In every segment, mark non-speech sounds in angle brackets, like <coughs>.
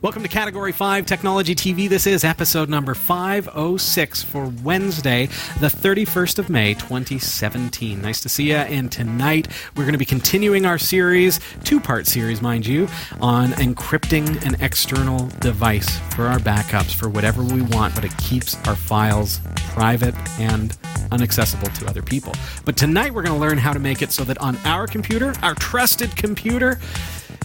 Welcome to Category 5 Technology TV. This is episode number 506 for Wednesday, the 31st of May, 2017. Nice to see you. And tonight we're going to be continuing our series, two part series, mind you, on encrypting an external device for our backups for whatever we want, but it keeps our files private and unaccessible to other people. But tonight we're going to learn how to make it so that on our computer, our trusted computer,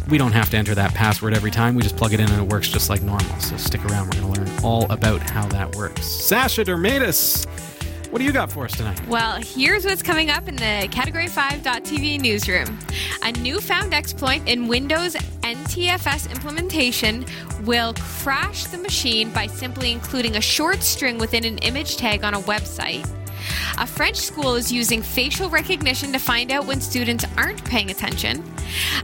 we don't have to enter that password every time. We just plug it in and it works just like normal. So stick around. We're going to learn all about how that works. Sasha Dermatis, what do you got for us tonight? Well, here's what's coming up in the Category 5.tv newsroom. A newfound exploit in Windows NTFS implementation will crash the machine by simply including a short string within an image tag on a website. A French school is using facial recognition to find out when students aren't paying attention.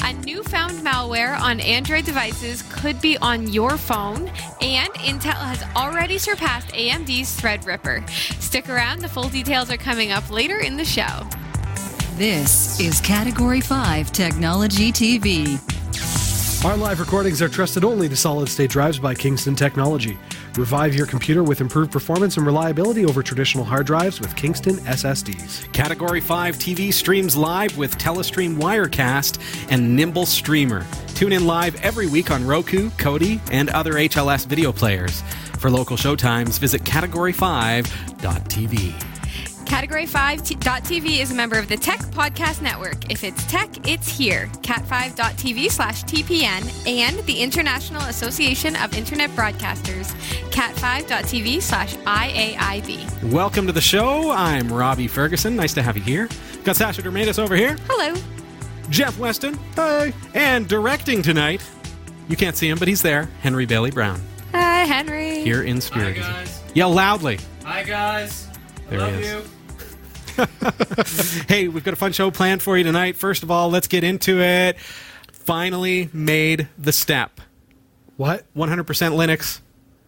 A newfound malware on Android devices could be on your phone, and Intel has already surpassed AMD's Threadripper. Stick around, the full details are coming up later in the show. This is Category 5 Technology TV. Our live recordings are trusted only to solid state drives by Kingston Technology. Revive your computer with improved performance and reliability over traditional hard drives with Kingston SSDs. Category 5 TV streams live with Telestream Wirecast and Nimble Streamer. Tune in live every week on Roku, Kodi, and other HLS video players. For local showtimes, visit category5.tv. Category 5.tv is a member of the Tech Podcast Network. If it's tech, it's here. Cat5.tv slash TPN and the International Association of Internet Broadcasters. Cat5.tv slash IAIB. Welcome to the show. I'm Robbie Ferguson. Nice to have you here. Got Sasha Dermatis over here. Hello. Jeff Weston. Hi. And directing tonight, you can't see him, but he's there, Henry Bailey Brown. Hi, Henry. Here in spirit. Hi, guys. Yell loudly. Hi, guys. There Love he is. you. <laughs> hey, we've got a fun show planned for you tonight. First of all, let's get into it. Finally made the step. What? 100% Linux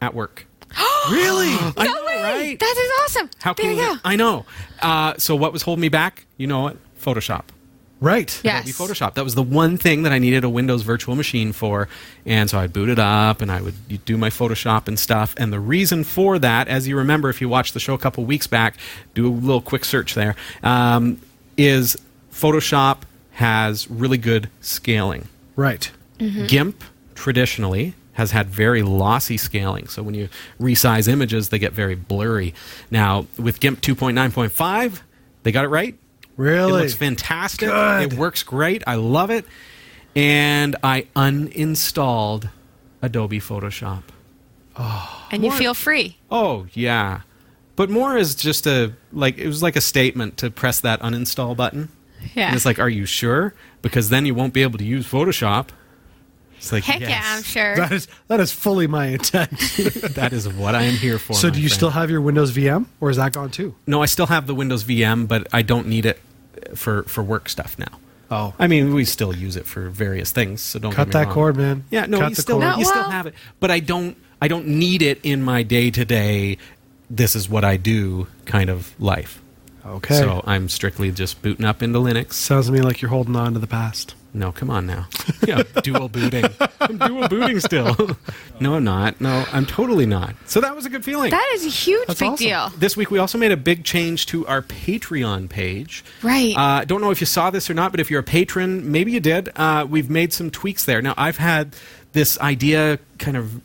at work. <gasps> Really? <gasps> I No know, way. right? That is awesome. How there cool you go. I know. Uh, so what was holding me back? You know what? Photoshop. Right. Yes. Adobe Photoshop. That was the one thing that I needed a Windows virtual machine for. And so I'd boot it up and I would do my Photoshop and stuff. And the reason for that, as you remember, if you watched the show a couple weeks back, do a little quick search there, um, is Photoshop has really good scaling. Right. GIMP traditionally has had very lossy scaling. So when you resize images, they get very blurry. Now, with GIMP 2.9.5, they got it right. Really? It looks fantastic. Good. It works great. I love it. And I uninstalled Adobe Photoshop. Oh, and you feel free. Oh, yeah. But more is just a like it was like a statement to press that uninstall button. Yeah. And it's like, are you sure? Because then you won't be able to use Photoshop. It's like, Heck yes, yeah, I'm sure. That is that is fully my intent. <laughs> that is what I am here for. so do you friend. still have your Windows VM or is that gone too? No, I still have the Windows VM, but I don't need it for for work stuff now. Oh. I mean, we still use it for various things, so don't Cut get me that wrong. cord, man. Yeah, no, Cut you still cord. you No, still have it, but I don't I don't need it in my day to day. This is what I do kind of life. Okay. So I'm strictly just booting up into Linux. Sounds to me like you're holding on to the past. No, come on now. <laughs> Yeah, dual booting. I'm dual booting still. <laughs> no, I'm not. No, I'm totally not. So that was a good feeling. that is a huge That's big awesome. deal. This week we also made a big change to our Patreon page. Right. Uh, don't know if you saw this or not, but if you're a patron, maybe you did. Uh, we've made some tweaks there. Now I've had this idea kind of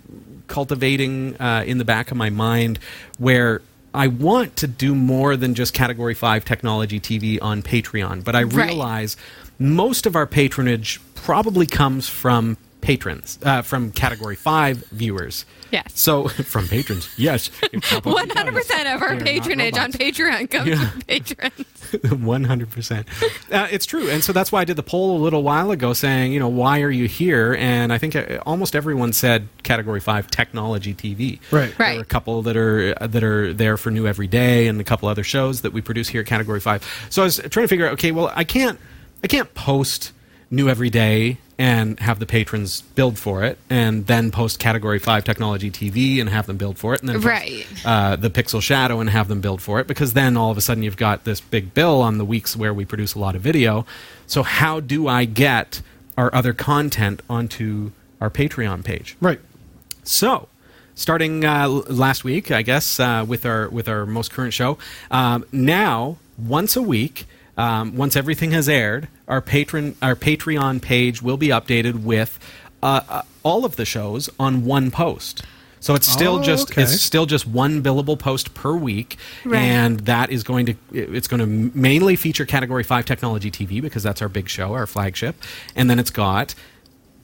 cultivating uh, in the back of my mind where. I want to do more than just Category 5 technology TV on Patreon, but I Right. Realize most of our patronage probably comes from patrons, uh, from Category 5 viewers. Yes. So, <laughs> from patrons, yes. it probably <laughs> One hundred does. percent of our They are not patronage on. Patreon comes Yeah. from <laughs> patrons. One hundred percent. Uh, It's true, and so that's why I did the poll a little while ago, saying, you know, why are you here? And I think uh, almost everyone said Category Five Technology TV. Right. Right. There are a couple that are that are there for New Every Day, and a couple other shows that we produce here at Category Five. So I was trying to figure out, okay, well, I can't, I can't post New Every Day and have the patrons billed for it, and then post Category Five Technology TV and have them billed for it, and then post, Right. uh, the Pixel Shadow and have them billed for it, because then all of a sudden you've got this big bill on the weeks where we produce a lot of video. So how do I get our other content onto our Patreon page? Right. So, starting uh, last week, I guess, uh, with our with our most current show, um, now once a week, um, once everything has aired, our patron our Patreon page will be updated with uh, uh, all of the shows on one post. So it's still Oh, just okay. it's still just one billable post per week, Right. and that is going to it's going to mainly feature Category Five Technology TV because that's our big show, our flagship, and then it's got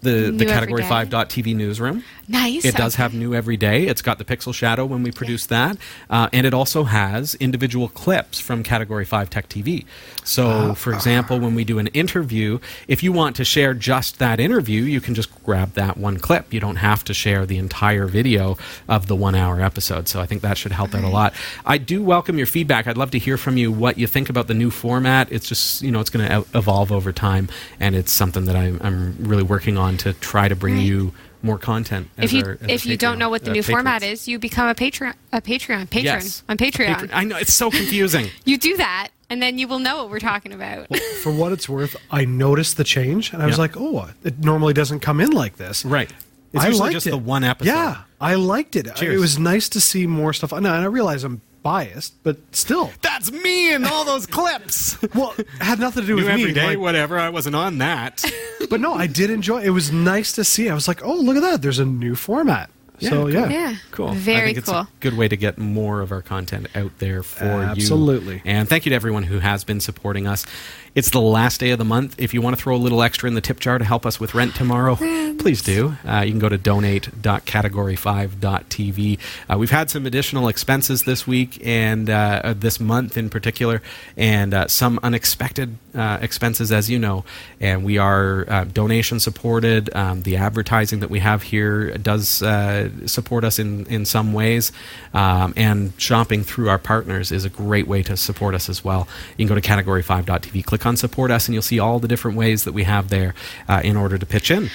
the the Category every Five dot TV newsroom. Nice. It does Okay. have new every day. It's got the Pixel Shadow when we produce that, uh, and it also has individual clips from Category Five Tech TV. So, for example, when we do an interview, if you want to share just that interview, you can just grab that one clip. You don't have to share the entire video of the one-hour episode. So, I think that should help out a lot. I do welcome your feedback. I'd love to hear from you what you think about the new format. It's just you know it's going to evolve over time, and it's something that I'm, I'm really working on to try to bring Right. you more content. If you our- as if our you don't know what the uh, new patrons. format is, you become a Patreon a Patreon patron Yes. on Patreon. Patron- I know it's so confusing. <laughs> You do that, and then you will know what we're talking about. For what it's worth, I noticed the change, and I was like, "Oh, it normally doesn't come in like this." right. It's I liked just it. the one episode. Yeah, I liked it. Cheers. It was nice to see more stuff. And I realize I'm biased, but still, That's me and all those clips. <laughs> well, had nothing to do New with every me. day, like- whatever. I wasn't on that. <laughs> but no, I did enjoy. It was nice to see. I was like, "Oh, look at that! There's a new format." so cool. yeah, Yeah. Cool. I Very think it's cool. a good way to get more of our content out there for you. Absolutely. And thank you to everyone who has been supporting us. It's the last day of the month. If you want to throw a little extra in the tip jar to help us with rent tomorrow, please do. Uh, you can go to donate.category5.tv. Uh, we've had some additional expenses this week and uh, uh, this month in particular, and uh, some unexpected uh, expenses, as you know. And we are uh, donation supported. Um, the advertising that we have here does uh, support us in, in some ways. Um, and shopping through our partners is a great way to support us as well. You can go to category5.tv, click on support us, and you'll see all the different ways that we have there uh, in order to pitch in.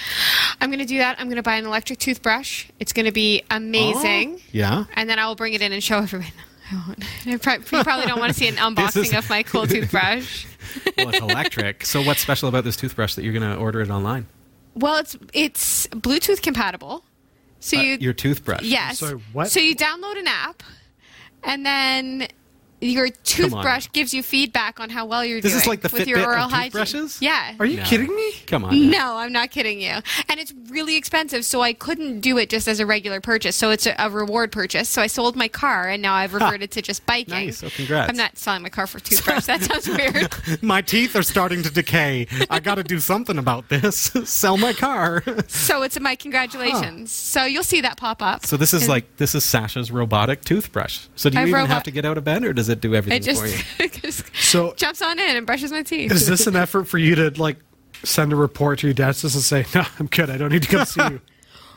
I'm going to do that. I'm going to buy an electric toothbrush. It's going to be amazing. Yeah. And then I will bring it in and show everyone. <laughs> I won't. You probably don't want to see an <laughs> unboxing is- of my cool <laughs> toothbrush. Well, it's electric. so, what's special about this toothbrush that you're going to order it online? Well, it's it's Bluetooth compatible. So Uh, you your toothbrush. yes. Sorry, what? So you download an app, and then your toothbrush gives you feedback on how well you're This doing is like the with your Fitbit of oral hygiene. toothbrushes? Yeah. Are you No. kidding me? Come on. No, I'm not kidding you. And it's really expensive, so I couldn't do it just as a regular purchase. So it's a, a reward purchase. So I sold my car, and now I've reverted to just biking. Nice. Oh, congrats. I'm not selling my car for toothbrush. that sounds <laughs> weird. My teeth are starting to decay. I got to do something about this. <laughs> Sell my car. So it's my congratulations. So you'll see that pop up. So this is And like this is Sasha's robotic toothbrush. So do you I've even robo- have to get out of bed, or does it do everything it just, for you? <laughs> just So jumps on in and brushes my teeth. is this an <laughs> effort for you to like send a report to your dentist and say, "No, I'm good. I don't need to come see you."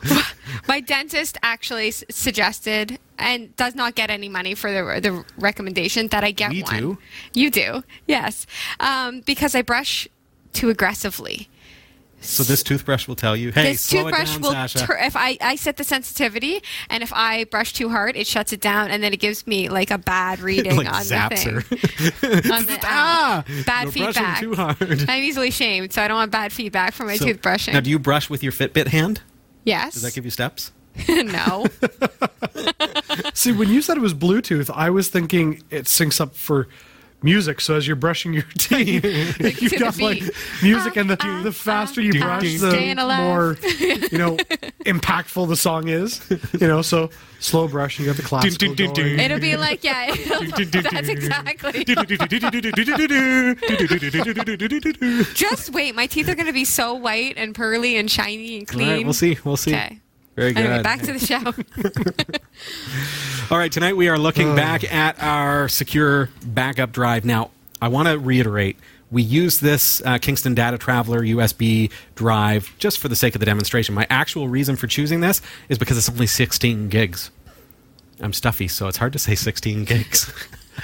<laughs> My dentist actually s- suggested and does not get any money for the the recommendation that I get We one. do. You do, yes, um, because I brush too aggressively. So this toothbrush will tell you, "Hey, this slow it toothbrush down, will Sasha." tur- if I, I set the sensitivity and if I brush too hard, it shuts it down and then it gives me like a bad <laughs> reading like on zaps <laughs> the her. thing. on the, ah, bad you're brushing feedback. too hard. I'm easily shamed, so I don't want bad feedback from my So- toothbrushing. Now, do you brush with your Fitbit hand? yes. Does that give you steps? <laughs> no. See, when you said it was Bluetooth, I was thinking it syncs up for music. So as you're brushing your <laughs> <laughs> teeth, you've got like music, and the, Uh, the faster you uh, brush, the more you know <laughs> impactful the song is. You know, so slow brush, you got the classical going. It'll be like, yeah, that's exactly. Just wait, my teeth are going to be so white and pearly and shiny and clean. right, we'll see. We'll see. Okay. Very good. Anyway, back to the show. <laughs> All right, tonight we are looking back at our secure backup drive. Now, I want to reiterate we use this uh, Kingston Data Traveler USB drive just for the sake of the demonstration. My actual reason for choosing this is because it's only 16 gigs. I'm stuffy, so it's hard to say 16 gigs.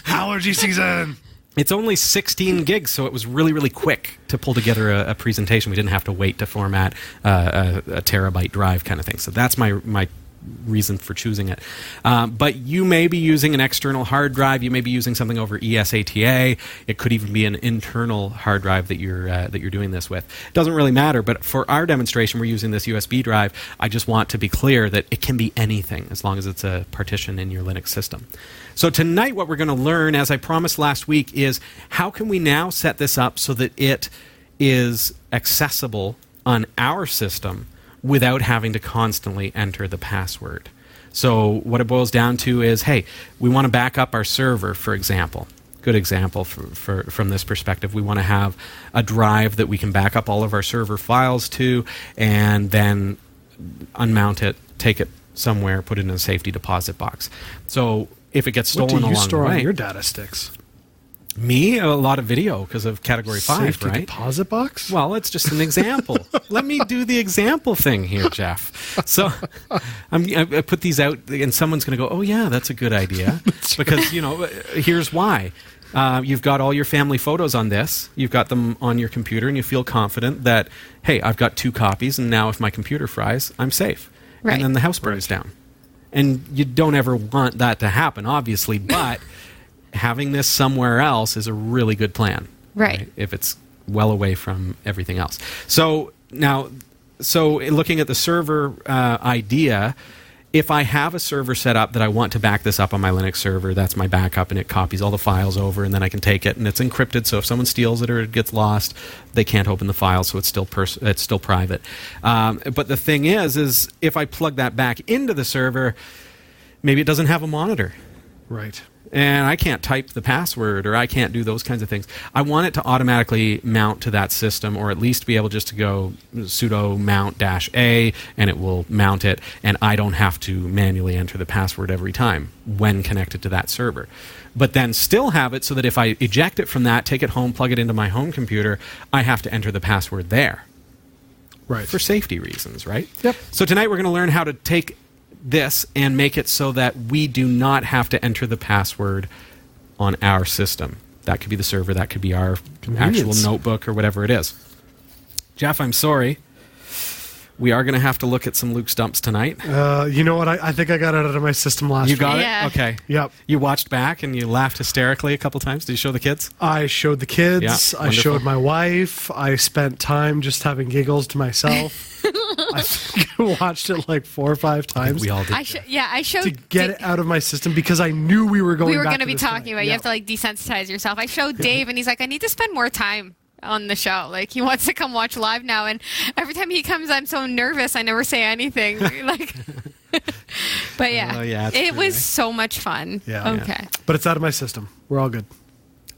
Allergy season. <laughs> It's only 16 gigs, so it was really, really quick to pull together a, a presentation. We didn't have to wait to format uh, a, a terabyte drive kind of thing. So that's my my reason for choosing it. Um, but you may be using an external hard drive. You may be using something over eSATA. It could even be an internal hard drive that you're uh, that you're doing this with. It doesn't really matter. But for our demonstration, we're using this USB drive. I just want to be clear that it can be anything as long as it's a partition in your Linux system. So tonight, what we're going to learn, as I promised last week, is how can we now set this up so that it is accessible on our system without having to constantly enter the password. So, what it boils down to is hey, we want to back up our server, for example. Good example for, for, from this perspective. We want to have a drive that we can back up all of our server files to and then unmount it, take it somewhere, put it in a safety deposit box. So, if it gets stolen what do you along store the way, on your data sticks? me a lot of video because of category five, Safety right? deposit box? Well, it's just an example. <laughs> Let me do the example thing here, Jeff. So I'm, I I put these out, and someone's going to go, "Oh yeah, that's a good idea," <laughs> because you know, here's why. Uh, you've got all your family photos on this. You've got them on your computer, and you feel confident that, hey, I've got two copies, and now if my computer fries, I'm safe. Right. And then the house burns down. And you don't ever want that to happen, obviously, <coughs> but having this somewhere else is a really good plan. Right. If it's well away from everything else. So now, so looking at the server uh, idea, if I have a server set up that I want to back this up on my Linux server, that's my backup, and it copies all the files over, and then I can take it, and it's encrypted. So if someone steals it or it gets lost, they can't open the file, so it's still pers- it's still private. Um, but the thing is, is if I plug that back into the server, maybe it doesn't have a monitor Right. And I can't type the password or I can't do those kinds of things. I want it to automatically mount to that system or at least be able just to go sudo mount dash A and it will mount it and I don't have to manually enter the password every time when connected to that server. But then still have it so that if I eject it from that, take it home, plug it into my home computer, I have to enter the password there Right. for safety reasons, right? Yep. So tonight we're going to learn how to take this and make it so that we do not have to enter the password on our system. That could be the server, that could be our actual notebook or whatever it is. Jeff, I'm sorry. We are going to have to look at some LUKS dumps tonight. Uh, you know what? I, I think I got it out of my system last week. You week. got Yeah. it? Okay. Yep. You watched back and you laughed hysterically a couple times. Did you show the kids? I showed the kids. Yeah, I wonderful. showed my wife. I spent time just having giggles to myself. <laughs> I think I watched it like four or five times We all did. I sh- yeah, I showed to get it out of my system because I knew we were going. we were going to be talking tonight. about you Yeah. have to like desensitize yourself. I showed Dave and he's like, I need to spend more time on the show. Like he wants to come watch live now, and every time he comes, I'm so nervous. I never say anything. <laughs> like, <laughs> but yeah, Oh, yeah, it true, was eh? so much fun. Yeah. Yeah. Okay. but it's out of my system. We're all good.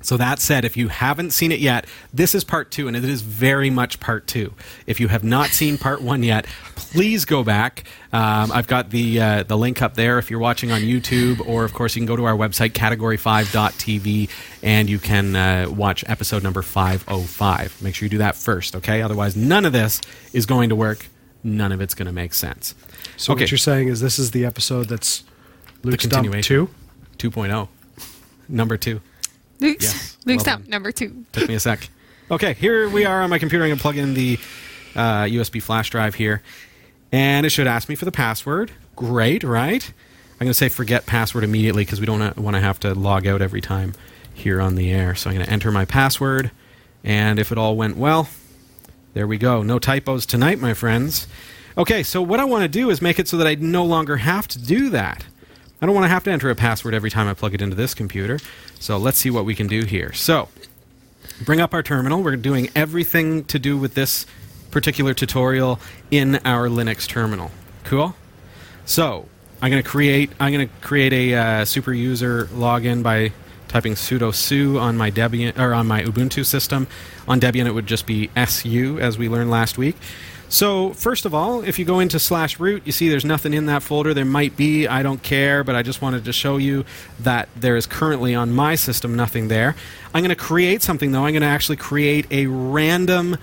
So that said, if you haven't seen it yet, this is part two, and it is very much part two. If you have not seen part one yet, please go back. Um, I've got the uh, the link up there if you're watching on YouTube, or of course you can go to our website category5.tv and you can uh, watch episode number 505. Make sure you do that first, okay? Otherwise, none of this is going to work. None of it's going to make sense. So okay, what you're saying is this is the episode that's the LUKS dump continuation. two. 2.0, number two. Luke's Yes, Luke's up number two. Took me a sec. <laughs> Okay, here we are on my computer. I'm going to plug in the uh, USB flash drive here. And it should ask me for the password. Great, right? I'm going to say forget password immediately because we don't want to have to log out every time here on the air. So I'm going to enter my password. And if it all went well, there we go. No typos tonight, my friends. Okay, so what I want to do is make it so that I no longer have to do that. I don't want to have to enter a password every time I plug it into this computer. So let's see what we can do here. So bring up our terminal. We're doing everything to do with this particular tutorial in our Linux terminal. Cool. So I'm going to create. I'm going to create a uh, super user login by typing sudo su on my Debian or on my Ubuntu system. On Debian, it would just be su, as we learned last week. So first of all, if you go into slash root, you see there's nothing in that folder. There might be. I don't care, but I just wanted to show you that there is currently on my system nothing there. I'm going to create something though. I'm going to actually create a random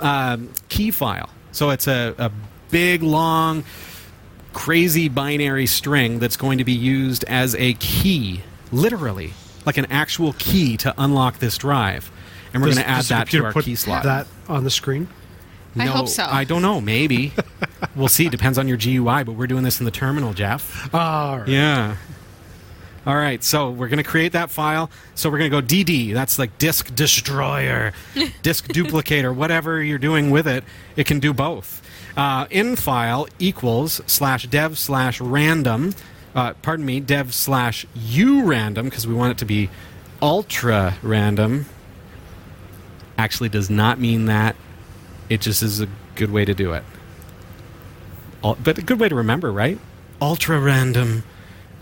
um, key file. So it's a, a big, long, crazy binary string that's going to be used as a key, literally, like an actual key to unlock this drive. And we're going to add that to our key slot. That on the screen. I No, hope so. I don't know. Maybe. <laughs> we'll see. Depends on your GUI, but we're doing this in the terminal, Jeff. All right. Yeah. All right, so we're going to create that file. So we're going to go DD. That's like disk destroyer, <laughs> disk duplicator, whatever you're doing with it. It can do both. Uh, in file equals slash dev slash random. Uh, pardon me, dev slash u random because we want it to be ultra random. Actually, does not mean that. It just is a good way to do it. Ul- But a good way to remember, right? Ultra random.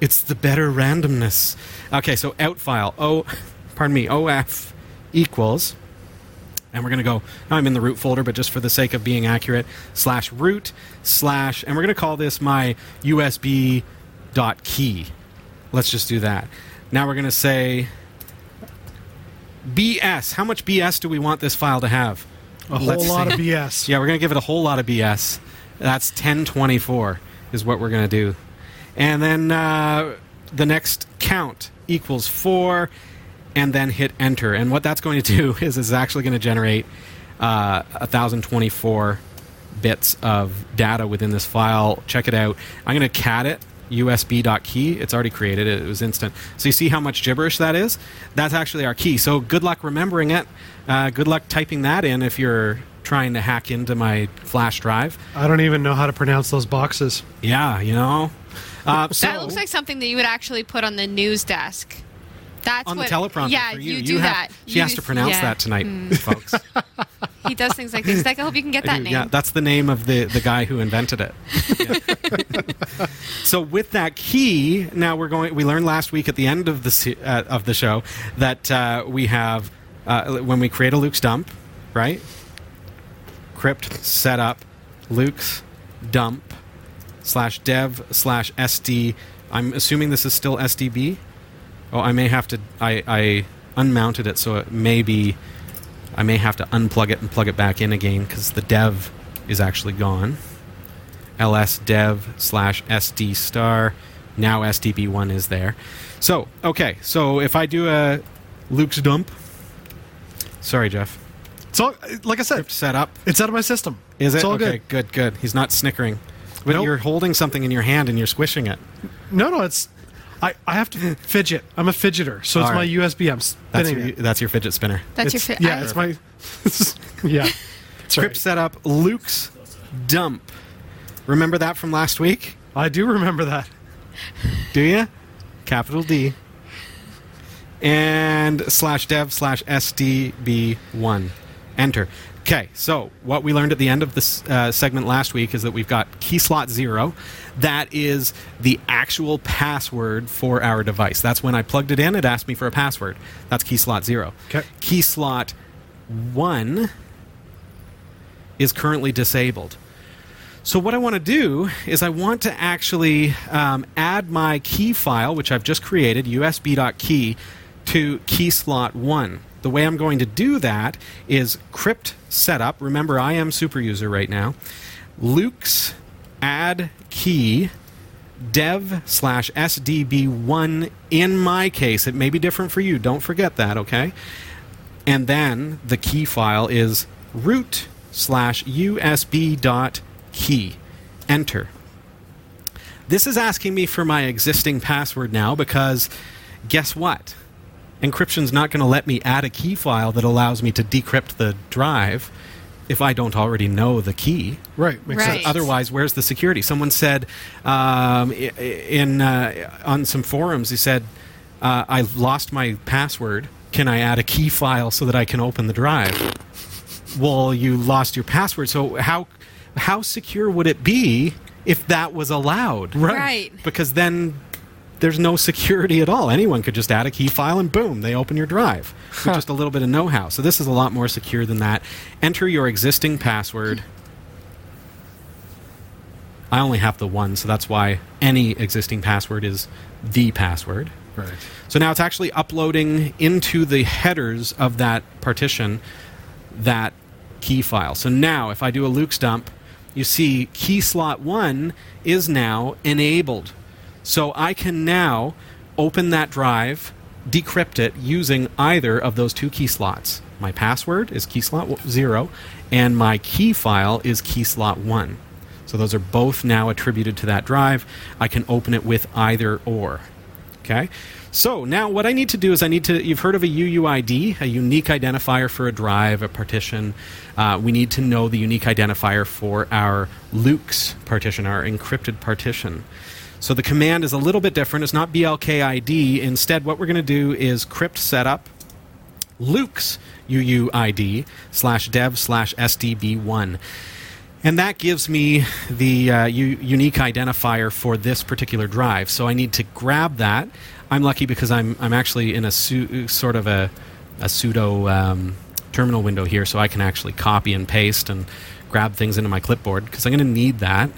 It's the better randomness. Okay, so out file. O, pardon me, OF equals, and we're going to go, now I'm in the root folder, but just for the sake of being accurate, slash root slash, and we're going to call this my USB dot key. Let's just do that. Now we're going to say BS. How much BS do we want this file to have? A whole Let's lot see. of BS. <laughs> Yeah, we're going to give it a whole lot of BS. That's 1024 is what we're going to do. And then uh, the next count equals 4, and then hit enter. And what that's going to do <laughs> is it's actually going to generate uh, 1024 bits of data within this file. Check it out. I'm going to cat it usb.key. It's already created. It was instant. So you see how much gibberish that is? That's actually our key. So good luck remembering it. Uh, good luck typing that in if you're trying to hack into my flash drive. I don't even know how to pronounce those boxes. Yeah, you know. Uh, so that looks like something that you would actually put on the news desk. That's on what, the teleprompter Yeah, for you. do have- that. She has You- to pronounce yeah. that tonight, folks. <laughs> He does things like this. Like, I hope you can get that name. Yeah, that's the name of the, the guy who invented it. Yeah. <laughs> so with that key, now we're going. We learned last week at the end of the uh, of the show that uh, we have uh, when we create a LUKS dump, right? Crypt setup, Luke's dump slash dev slash sd. I'm assuming this is still SDB. Oh, I may have to. I, I unmounted it, so it may be. I may have to unplug it and plug it back in again because the dev is actually gone. ls dev slash sd star. Now SDB1 is there. So, okay. So if I do a LUKS dump. Sorry, Jeff. So, like I said, Crypt setup. it's out of my system. Is it? It's all okay, good. good, good. He's not snickering. But Nope. you're holding something in your hand and you're squishing it. No, no, it's. I, I have to fidget. I'm a fidgeter, so it's All my right. USB. I'm That's spinning your, it. that's your fidget spinner. That's your It's- fi- yeah, I- it's my. <laughs> yeah, that's Crypt right. setup, LUKS dump. Remember that from last week? I do remember that. Do you? Capital D. And slash dev slash SDB1. Enter. Okay, so what we learned at the end of this uh, segment last week is that we've got key slot zero. That is the actual password for our device. That's when I plugged it in, it asked me for a password. That's key slot zero. Okay. Key slot one is currently disabled. So what I want to do is I want to actually um, add my key file, which I've just created, usb.key, to key slot 1. The way I'm going to do that is crypt setup. Remember, I am super user right now. LUKS add key dev slash sdb1 in my case. It may be different for you. Don't forget that, okay? and then the key file is root slash usb dot key. Enter. This is asking me for my existing password now because guess what? Encryption's not going to let me add a key file that allows me to decrypt the drive if I don't already know the key. Right, makes Right. sense. Otherwise, where's the security? Someone said um, i- i- in uh, on some forums, he said, uh, "I've lost my password. Can I add a key file so that I can open the drive?" well, you lost your password, so how how secure would it be if that was allowed? Right. Right. Because then there's no security at all. Anyone could just add a key file and boom, they open your drive with just a little bit of know-how. So this is a lot more secure than that. Enter your existing password. I only have the one, so that's why any existing password is the password. Right. So now it's actually uploading into the headers of that partition that key file. So now if I do a LUKS dump, you see key slot 1 is now enabled. So I can now open that drive decrypt it using either of those two key slots. My password is key slot 0, and my key file is key slot 1. So those are both now attributed to that drive. I can open it with either or. Okay? So now what I need to do is I need to, you've heard of a UUID, a unique identifier for a drive, a partition. Uh, we need to know the unique identifier for our LUKS partition, our encrypted partition. So the command is a little bit different. It's not blkid. Instead, what we're going to do is crypt setup LUKS UUID slash dev slash SDB1. And that gives me the uh, u- unique identifier for this particular drive. So I need to grab that. I'm lucky because I'm, I'm actually in a su- sort of a, a pseudo um, terminal window here, so I can actually copy and paste and grab things into my clipboard because I'm going to need that.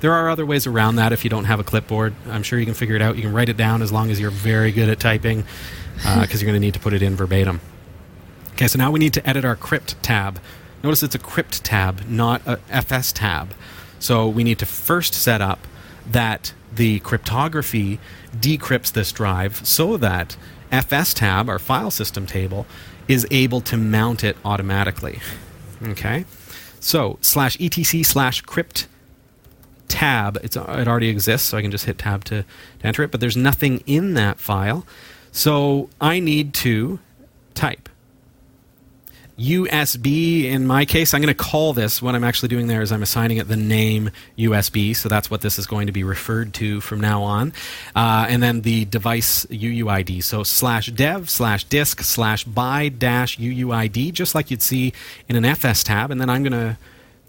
There are other ways around that if you don't have a clipboard. I'm sure you can figure it out. You can write it down as long as you're very good at typing because uh, <laughs> you're going to need to put it in verbatim. Okay, so now we need to edit our crypt tab. Notice it's a crypt tab, not a FS tab. So we need to first set up that the cryptography decrypts this drive so that FS tab, our file system table, is able to mount it automatically. Okay? So slash etc slash crypt tab, it's, it already exists, so I can just hit tab to, to enter it, but there's nothing in that file. So I need to type USB in my case, I'm going to call this, what I'm actually doing there is I'm assigning it the name USB, so that's what this is going to be referred to from now on. Uh, and then the device UUID, so slash dev slash disk slash by dash UUID, just like you'd see in an FS tab. And then I'm going to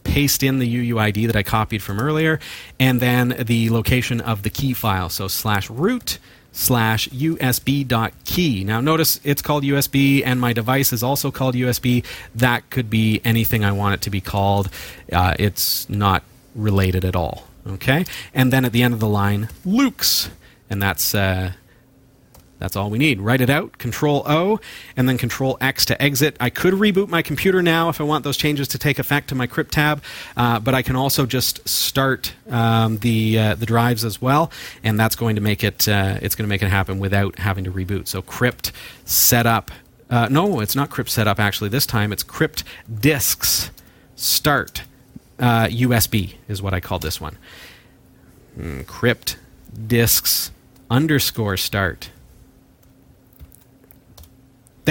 paste in the UUID that I copied from earlier, and then the location of the key file, so slash root slash USB.key. Now, notice it's called USB, and my device is also called USB. That could be anything I want it to be called. Uh, it's not related at all. Okay? And then at the end of the line, LUKS. And that's uh, that's all we need. Write it out, Control O, and then Control X to exit. I could reboot my computer now if I want those changes to take effect to my crypt tab, uh, but I can also just start um, the uh, the drives as well, and that's going to make it uh, it's going to make it happen without having to reboot. So crypt setup. Uh, no, it's not crypt setup actually. This time it's crypt disks start USB uh, is what I call this one. Mm, crypt disks underscore start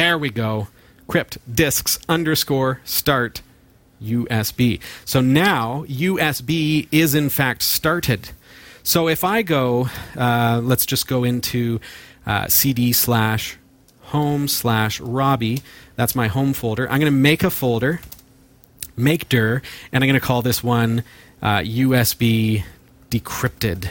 there we go. Crypt disks underscore start USB. So now USB is in fact started. So if I go, uh, let's just go into uh, CD slash home slash Robbie. That's my home folder. I'm going to make a folder, make dir, and I'm going to call this one uh, USB decrypted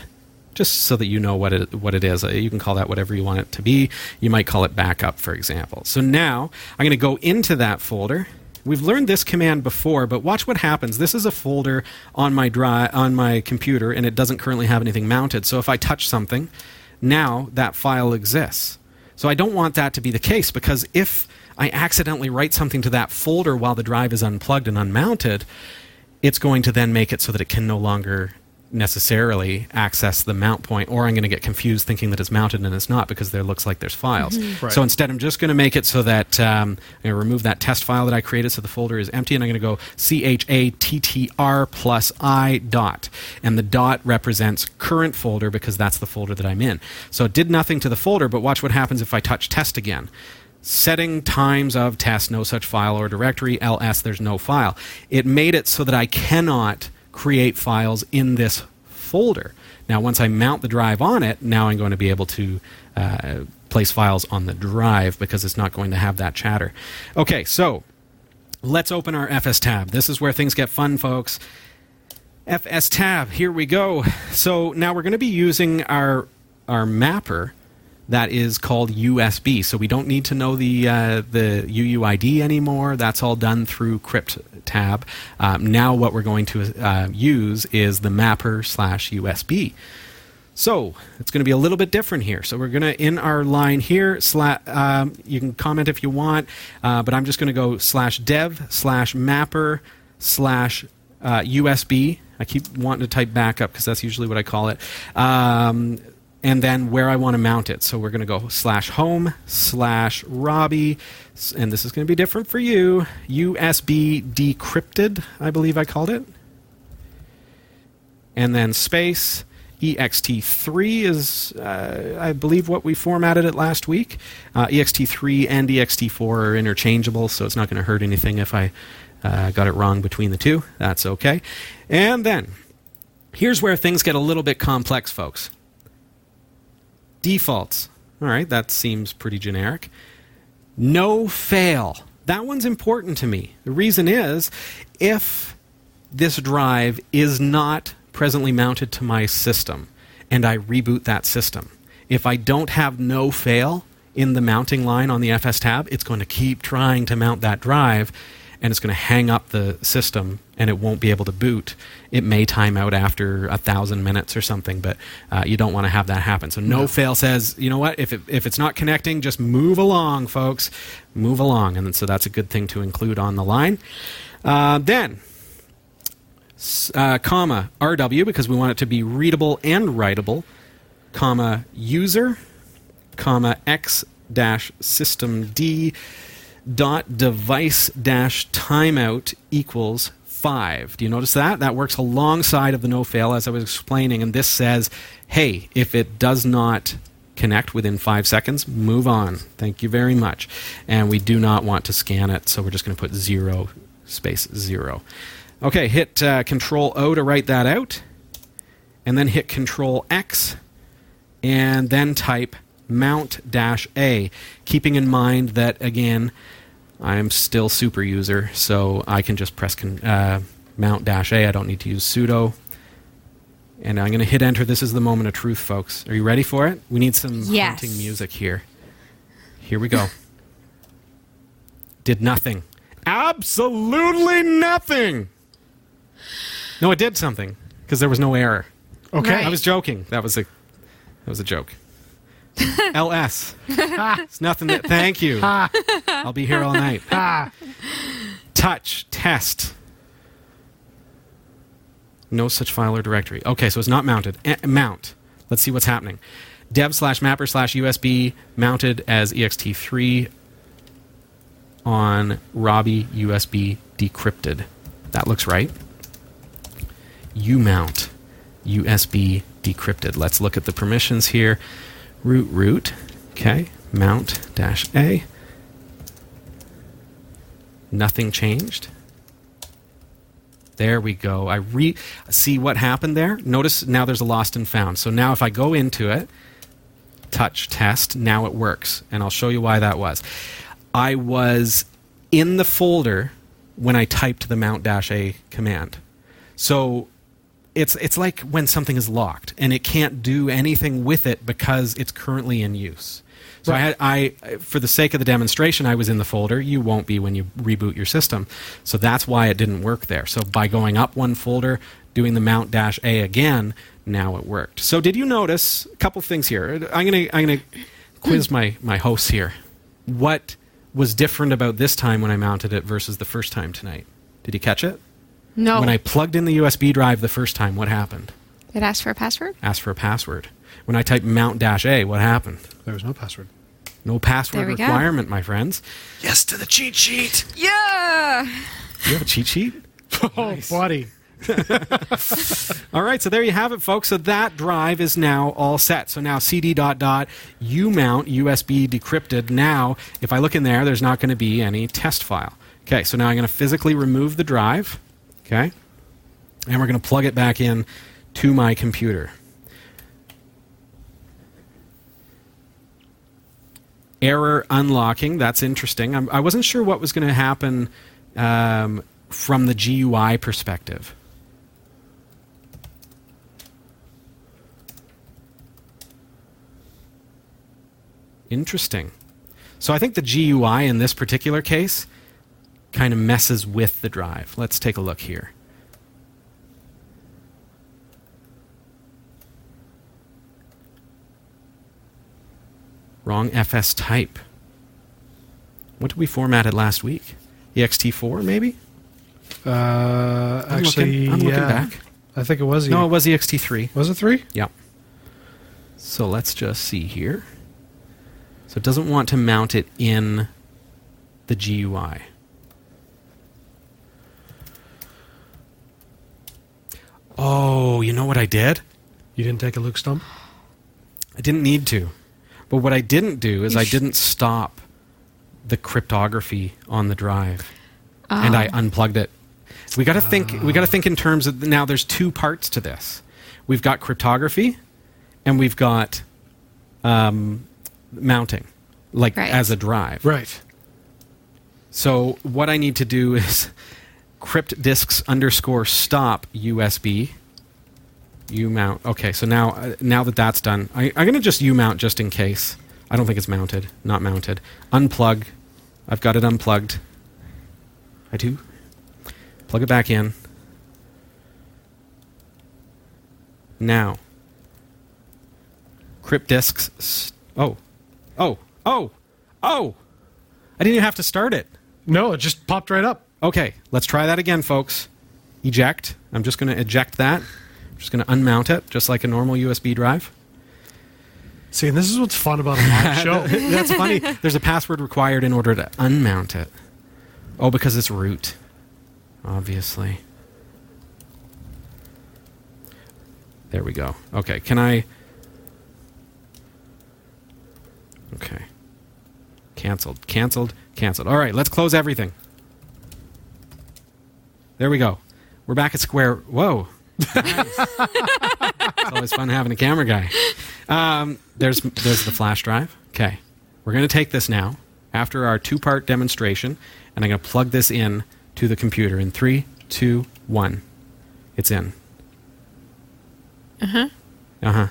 just so that you know what it, what it is. Uh, you can call that whatever you want it to be. You might call it backup, for example. So now I'm going to go into that folder. We've learned this command before, but watch what happens. This is a folder on my drive on my computer, and it doesn't currently have anything mounted. So if I touch something, now that file exists. So I don't want that to be the case because if I accidentally write something to that folder while the drive is unplugged and unmounted, it's going to then make it so that it can no longer necessarily access the mount point, or I'm going to get confused thinking that it's mounted and it's not because there looks like there's files. Mm-hmm. Right. So instead, I'm just going to make it so that um, I'm going to remove that test file that I created so the folder is empty, and I'm going to go C H A T T R plus I dot. And the dot represents current folder because that's the folder that I'm in. So it did nothing to the folder, but watch what happens if I touch test again setting times of test no such file or directory ls there's no file it made it so that i cannot create files in this folder. Now, once I mount the drive on it, now I'm going to be able to uh, place files on the drive because it's not going to have that chattr. Okay, so let's open our FS tab. This is where things get fun, folks. FS tab, here we go. So now we're going to be using our our mapper that is called USB. So we don't need to know the uh, the UUID anymore. That's all done through crypt tab. Um, now what we're going to uh, use is the mapper slash USB. So it's going to be a little bit different here. So we're going to in our line here. Sla- um, you can comment if you want, uh, but I'm just going to go slash dev slash mapper slash uh, USB. I keep wanting to type backup because that's usually what I call it. Um, and then where I want to mount it. So we're going to go slash home slash Robbie, and this is going to be different for you. USB decrypted, I believe I called it. And then space. EXT3 is, uh, I believe, what we formatted it last week. Uh, EXT3 and EXT4 are interchangeable, so it's not going to hurt anything if I uh, got it wrong between the two. That's okay. And then, here's where things get a little bit complex, folks. Defaults. All right, that seems pretty generic. No fail. That one's important to me. The reason is if this drive is not presently mounted to my system and I reboot that system, if I don't have no fail in the mounting line on the FS tab, it's going to keep trying to mount that drive and it's going to hang up the system and it won't be able to boot. It may time out after a thousand minutes or something, but uh, you don't want to have that happen. So no, fail says, you know what? If it, if it's not connecting, just move along, folks. Move along, and so that's a good thing to include on the line. Uh, then, uh, comma RW because we want it to be readable and writable, comma user, comma x dash system d dot device dash timeout equals five. Do you notice that? That works alongside of the no fail as I was explaining, and this says, hey, if it does not connect within five seconds, move on. Thank you very much. And we do not want to scan it, so we're just going to put zero space zero. Okay, hit uh, Control O to write that out, and then hit Control X and then type mount dash A, keeping in mind that again, I'm still super user, so I can just press con- uh, mount dash A. I don't need to use sudo. And I'm going to hit enter. This is the moment of truth, folks. Are you ready for it? We need some Yes. haunting music here. Here we go. Did nothing. Absolutely nothing. No, it did something because there was no error. Okay. Right. I was joking. That was a that was a joke. <laughs> LS. it's nothing. That, thank you. <laughs> I'll be here all night. Touch test. No such file or directory. Okay, so it's not mounted. Eh, mount. Let's see what's happening. Dev slash mapper slash USB mounted as ext3 on Robbie USB decrypted. That looks right. umount USB decrypted. Let's look at the permissions here. Root root. Okay. Mount dash A. Nothing changed. There we go. I re see what happened there. Notice now there's a lost and found. So now if I go into it, touch test, now it works. And I'll show you why that was. I was in the folder when I typed the mount dash A command. So it's it's like when something is locked and it can't do anything with it because it's currently in use. So I had I for the sake of the demonstration I was in the folder. You won't be when you reboot your system. So that's why it didn't work there. So by going up one folder, doing the mount dash A again, now it worked. So did you notice a couple things here? I'm going to I'm to quiz my my hosts here. What was different about this time when I mounted it versus the first time tonight? Did you catch it? No. When I plugged in the USB drive the first time, what happened? it asked for a password? Asked for a password. When I typed mount dash A, what happened? There was no password. No password There we go. requirement, my friends. Yes to the cheat sheet. Yeah. You have a cheat sheet? <laughs> Oh, buddy. <laughs> All right, so there you have it, folks. So that drive is now all set. So now cd dot dot umount USB decrypted. Now, if I look in there, there's not going to be any test file. Okay, so now I'm going to physically remove the drive. Okay, and we're going to plug it back in to my computer. Error unlocking. That's interesting. I'm, I wasn't sure what was going to happen um, from the GUI perspective. Interesting. So I think the GUI in this particular case kind of messes with the drive. Let's take a look here. Wrong FS type. What did we format it last week? ext4 maybe? Uh, I'm actually, looking, I'm looking yeah. back. I think it was. No, E- it was ext3. was it three? Yeah. So let's just see here. So it doesn't want to mount it in the GUI. Oh, you know what I did? You didn't take a LUKS dump? I didn't need to. But what I didn't do is You I didn't stop the cryptography on the drive. And I unplugged it. We got to think we got to think in terms of now there's two parts to this. We've got cryptography and we've got um, mounting like Right. as a drive. Right. So what I need to do <laughs> is crypt disks underscore stop USB. U mount. Okay, so now uh, now that that's done, I, I'm gonna just U mount just in case. I don't think it's mounted. Not mounted. Unplug. I've got it unplugged. I do. Plug it back in. Now. Crypt disks. s- Oh. Oh. Oh. Oh. I didn't even have to start it. No, it just popped right up. Okay, let's try that again, folks. Eject. I'm just going to eject that. I'm just going to unmount it, just like a normal USB drive. See, and this is what's fun about a live <laughs> show. That's funny. There's a password required in order to unmount it. Oh, because it's root. Obviously. There we go. Okay, can I. Okay. Cancelled. Cancelled. Cancelled. All right, let's close everything. There we go. We're back at square. Whoa. Nice. <laughs> it's always fun having a camera guy. Um, there's there's the flash drive. Okay, we're going to take this now after our two part demonstration, and I'm going to plug this in to the computer in three, two, one. It's in. Uh huh. Uh huh.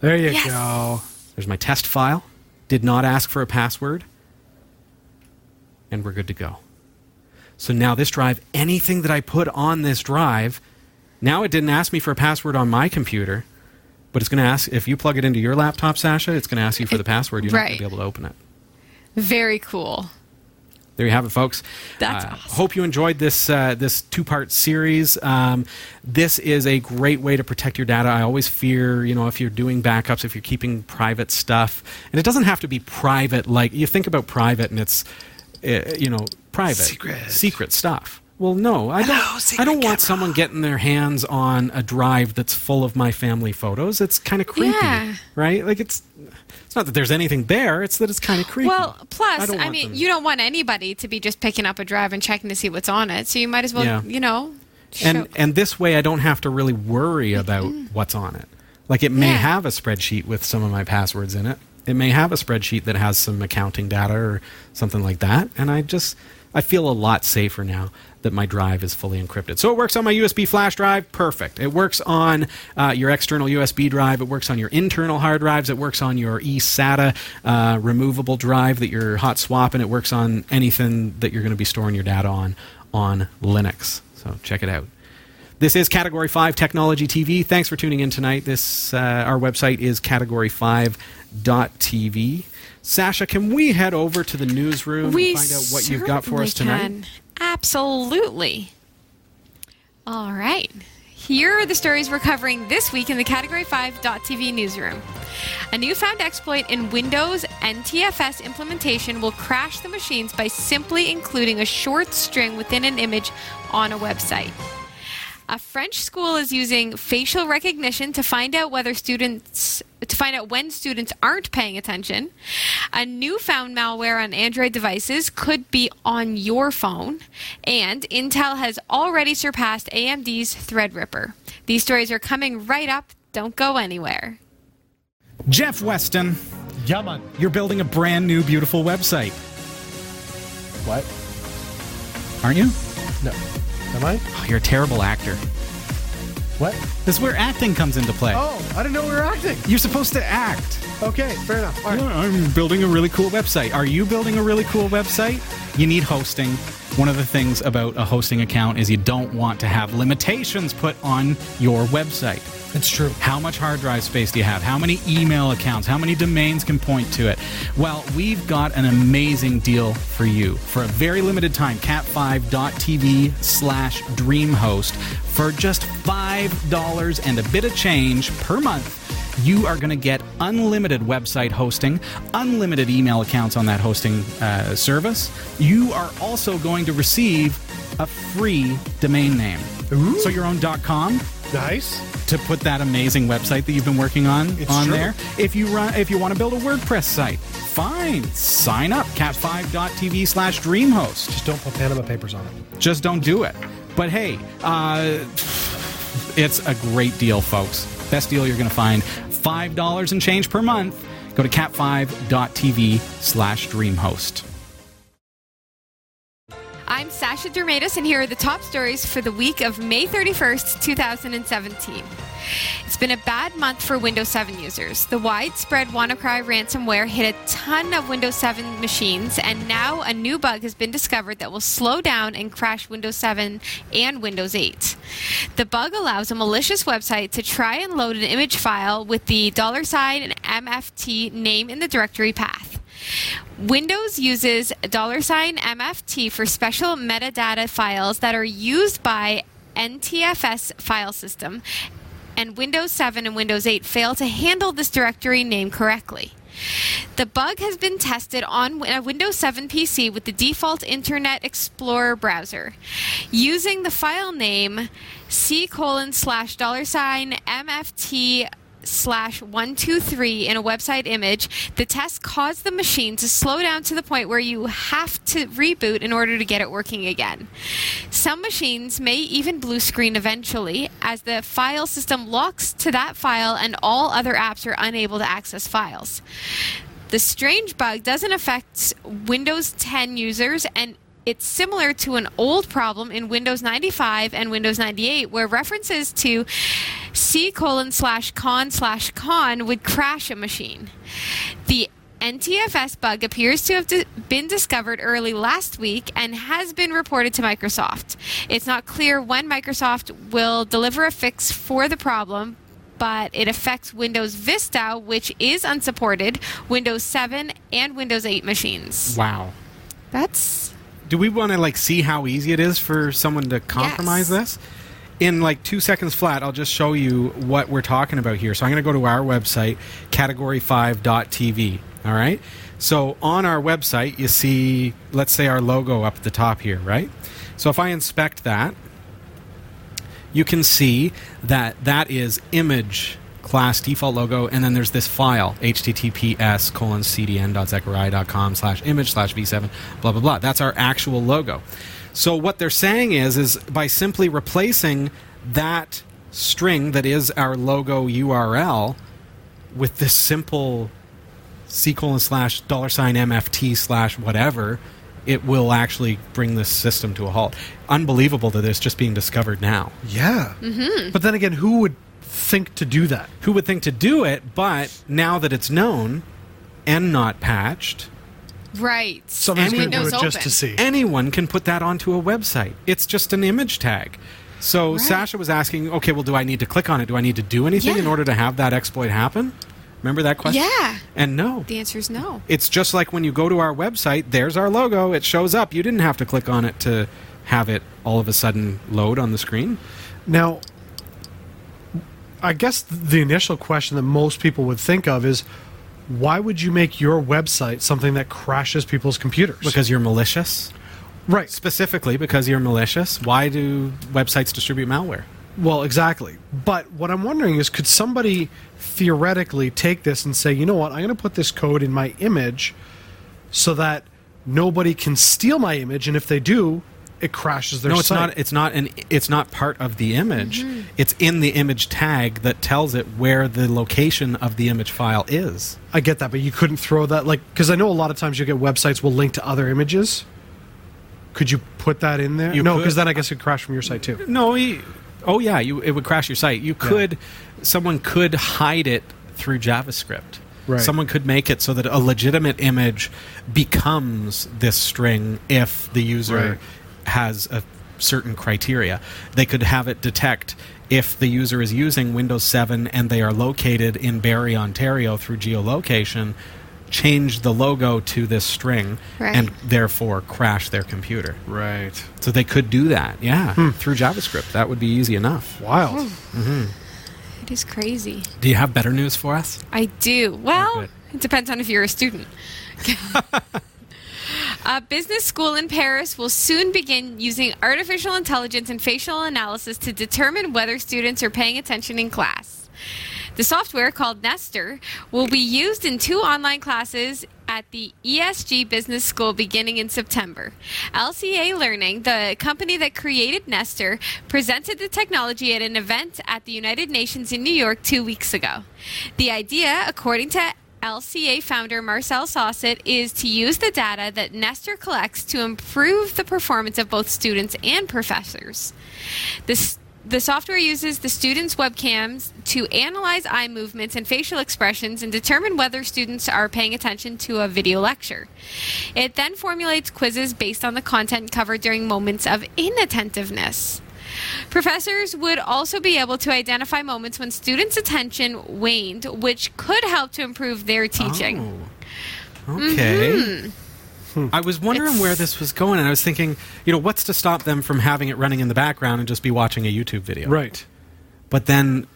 There you Yes. go. There's my test file. Did not ask for a password. And we're good to go. So now this drive, anything that I put on this drive, now it didn't ask me for a password on my computer, but it's going to ask if you plug it into your laptop, Sasha, it's going to ask you for the password. You're not going to be able to open it. Very cool. There you have it, folks. That's Uh, awesome. Hope you enjoyed this uh, this two part series. Um, this is a great way to protect your data. I always fear, you know, if you're doing backups, if you're keeping private stuff, and it doesn't have to be private. Like you think about private, and it's, uh, you know, private, Secret. secret stuff. Well, no, I don't. I don't want someone getting their hands on a drive that's full of my family photos. It's kind of creepy, Yeah. right? Like it's. It's not that there's anything there. It's that it's kind of <gasps> creepy. Well, plus, don't I, mean, them- you don't want anybody to be just picking up a drive and checking to see what's on it. So you might as well, Yeah. you know. and show- and this way I don't have to really worry about what's on it. Like it may Yeah. have a spreadsheet with some of my passwords in it. It may have a spreadsheet that has some accounting data or something like that, and I just I feel a lot safer now that my drive is fully encrypted. So it works on my USB flash drive, perfect. It works on uh, your external USB drive. It works on your internal hard drives. It works on your eSATA uh, removable drive that you're hot swapping. It works on anything that you're going to be storing your data on on Linux. So check it out. This is Category 5 Technology TV. Thanks for tuning in tonight. This uh, Our website is category5.tv. Sasha, can we head over to the newsroom we and find out what you've got for us certainly tonight? can. Absolutely. All right. Here are the stories we're covering this week in the Category 5.tv newsroom. A newfound exploit in Windows NTFS implementation will crash the machines by simply including a short string within an image on a website. A French school is using facial recognition to find out whether students to find out when students aren't paying attention. A newfound malware on Android devices could be on your phone, and Intel has already surpassed AMD's Threadripper. These stories are coming right up. Don't go anywhere. Jeff Weston, Yeah, you're building a brand new, beautiful website, What? aren't you? No. Am I? Oh, you're a terrible actor. What? This is where acting comes into play. Oh, I didn't know we were acting. You're supposed to act. Okay, fair enough. All right. Yeah, I'm building a really cool website. Are you building a really cool website? You need hosting. One of the things about a hosting account is you don't want to have limitations put on your website. It's true. How much hard drive space do you have? How many email accounts? How many domains can point to it? Well, we've got an amazing deal for you. For a very limited time, cat5.tv slash dreamhost for just $5 and a bit of change per month. You are going to get unlimited website hosting, unlimited email accounts on that hosting uh, service. You are also going to receive a free domain name. So your own .com, Nice. to put that amazing website that you've been working on It's on true. there. If you run, if you want to build a WordPress site, fine, sign up cat5.tv slash dreamhost. Just don't put Panama Papers on it. Just don't do it. But hey, uh, it's a great deal, folks. Best deal you're going to find. Five dollars and change per month. Go to cat5.tv slash dreamhost. I'm Sasha Dermatis, and here are the top stories for the week of May 31st, 2017. It's been a bad month for Windows 7 users. The widespread WannaCry ransomware hit a ton of Windows 7 machines, and now a new bug has been discovered that will slow down and crash Windows 7 and Windows 8. The bug allows a malicious website to try and load an image file with the dollar sign and MFT name in the directory path. Windows uses dollar sign $MFT for special metadata files that are used by NTFS file system, and Windows 7 and Windows 8 fail to handle this directory name correctly. The bug has been tested on a Windows 7 PC with the default Internet Explorer browser. Using the file name C colon slash dollar sign MFT slash 123 in a website image, the test caused the machine to slow down to the point where you have to reboot in order to get it working again. Some machines may even blue screen eventually as the file system locks to that file and all other apps are unable to access files. The strange bug doesn't affect Windows 10 users and it's similar to an old problem in Windows 95 and Windows 98 where references to C colon slash con slash con would crash a machine. The NTFS bug appears to have di- been discovered early last week and has been reported to Microsoft. It's not clear when Microsoft will deliver a fix for the problem, but it affects Windows Vista, which is unsupported, Windows 7, and Windows 8 machines. Wow. That's Do we want to like see how easy it is for someone to compromise Yes. this? In like two seconds flat, I'll just show you what we're talking about here. So I'm going to go to our website, category5.tv. All right. So on our website, you see, let's say our logo up at the top here, right? So if I inspect that, you can see that that is image class default logo and then there's this file https colon cdn.zechariah.com slash image slash v7 blah blah blah that's our actual logo so what they're saying is is by simply replacing that string that is our logo url with this simple c colon slash dollar sign mft slash whatever it will actually bring this system to a halt unbelievable that it's just being discovered now Yeah. Mm-hmm. But then again, who would think to do that? who would think to do it, but now that it's known and not patched, right. Somebody's And going to do it just open. to see. anyone can put that onto a website. It's just an image tag. So Right. Sasha was asking, okay, well, do I need to click on it? Do I need to do anything in order to have that exploit happen? Remember that question? Yeah. And no. The answer is no. It's just like when you go to our website, there's our logo, it shows up. You didn't have to click on it to have it all of a sudden load on the screen. Now, I guess the initial question that most people would think of is why would you make your website something that crashes people's computers? Because you're malicious. right. Specifically because you're malicious. Why do websites distribute malware? Well, exactly. But what I'm wondering is could somebody theoretically take this and say, you know what, I'm going to put this code in my image so that nobody can steal my image, and if they do, it crashes their no, it's site. not. It's not an. It's not part of the image. Mm-hmm. It's in the image tag that tells it where the location of the image file is. I get that, but you couldn't throw that like because I know a lot of times you get websites will link to other images. Could you put that in there? You no, because then I guess it crash from your site too. No. You, oh yeah. You. It would crash your site. You could. Someone could hide it through JavaScript. Right. Someone could make it so that a legitimate image becomes this string if the user Right. Has a certain criteria. They could have it detect if the user is using Windows 7 and they are located in Barrie, Ontario through geolocation, change the logo to this string Right. and therefore crash their computer. Right. So they could do that, yeah, hmm. through JavaScript. That would be easy enough. Wild. Hmm. Mm-hmm. It is crazy. Do you have better news for us? I do. Well, good. it depends on if you're a student. <laughs> a business school in Paris will soon begin using artificial intelligence and facial analysis to determine whether students are paying attention in class. The software called Nestor will be used in two online classes at the ESG Business School beginning in September. LCA Learning, the company that created Nestor, presented the technology at an event at the United Nations in New York two weeks ago. The idea, according to LCA founder Marcel Saucet is to use the data that Nestor collects to improve the performance of both students and professors. The software uses the students' webcams to analyze eye movements and facial expressions and determine whether students are paying attention to a video lecture. It then formulates quizzes based on the content covered during moments of inattentiveness. Professors would also be able to identify moments when students' attention waned, which could help to improve their teaching. Oh. Okay. Mm-hmm. I was wondering where this was going, and I was thinking, you know, what's to stop them from having it running in the background and just be watching a YouTube video? Right. But then,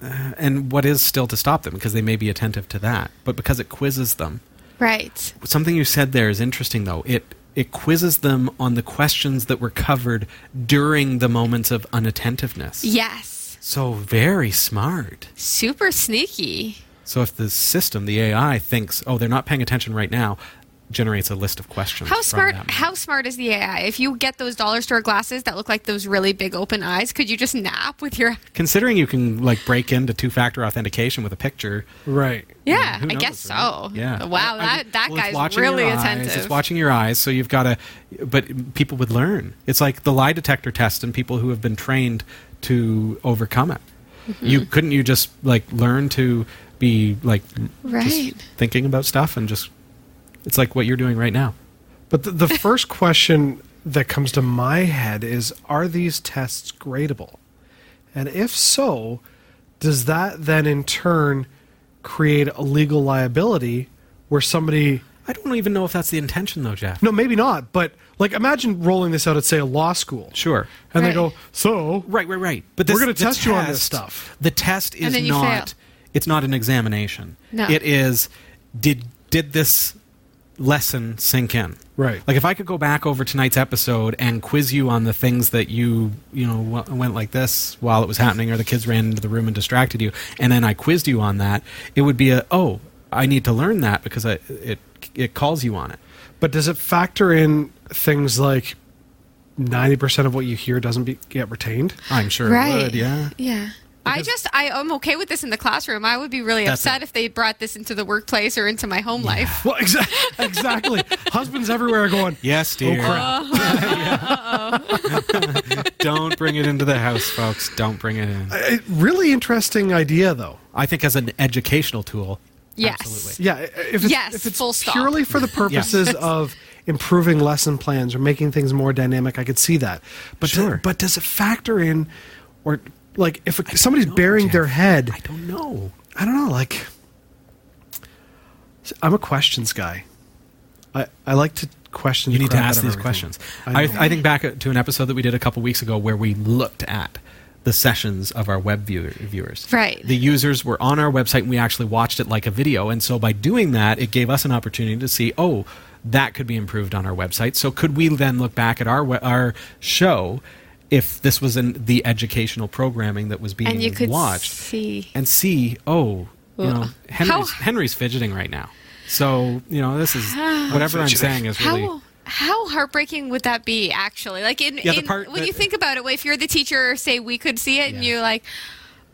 uh, and what is still to stop them? Because they may be attentive to that, but because it quizzes them. Right. Something you said there is interesting, though. It it quizzes them on the questions that were covered during the moments of unattentiveness. Yes. So very smart. Super sneaky. So if the system, the AI, thinks, oh, they're not paying attention right now, generates a list of questions. How smart how smart is the AI? If you get those dollar store glasses that look like those really big open eyes, could you just nap with your <laughs> Considering you can like break into two-factor authentication with a picture. Right. Yeah, who I knows, guess right? so. Yeah. Wow, I- I- that that well, guy's really eyes, attentive. It's watching your eyes, so you've got to. But people would learn. It's like the lie detector test, and people who have been trained to overcome it. Mm-hmm. You couldn't you just like learn to be like Right. just thinking about stuff and just. It's like what you're doing right now. But the, the <laughs> first question that comes to my head is Are these tests gradable? And if so, does that then in turn create a legal liability where somebody. I don't even know if that's the intention, though, Jeff. No, maybe not, but like imagine rolling this out at, say, a law school. Sure. And they go, So, Right, right, right. But We're gonna the test you on this stuff. The test is not. fail. It's not an examination. No. It is. Did did this lesson sink in? Right. Like if I could go back over tonight's episode and quiz you on the things that you you know w- went like this while it was happening, or the kids ran into the room and distracted you, and then I quizzed you on that, it would be a oh I need to learn that because I, it it calls you on it. but does it factor in things like 90% of what you hear doesn't be, get retained? I'm sure right. it would. Yeah. Yeah. I just I, I'm okay with this in the classroom. I would be really That's upset it. if they brought this into the workplace or into my home life. Well, exa- <laughs> exactly. Husbands everywhere are going, Yes, oh, dear. oh crap. <laughs> <laughs> Don't bring it into the house, folks. Don't bring it in. A really interesting idea, though. I think as an educational tool. Yes. Absolutely. Yeah, if it's, Yes, if it's full stop. purely for the purposes of improving lesson plans or making things more dynamic, I could see that. But Sure. do- but does it factor in, or like if a, somebody's know, burying Jeff. their head? I don't know. I don't know. Like, I'm a questions guy. I I like to question. You need to ask these everything. questions. I I. I, think back uh, to an episode that we did a couple weeks ago where we looked at the sessions of our web viewer, viewers. Right. The users were on our website and we actually watched it like a video. And so by doing that, it gave us an opportunity to see, oh, that could be improved on our website. So could we then look back at our our show if this was in the educational programming that was being And you could watched see. and see, oh, you know, Henry's, Henry's fidgeting right now. So, you know, this is <sighs> whatever I'm saying is really How how heartbreaking would that be? Actually, like in, Yeah, in when that- you think about it, if you're the teacher, say we could see it, and you're like,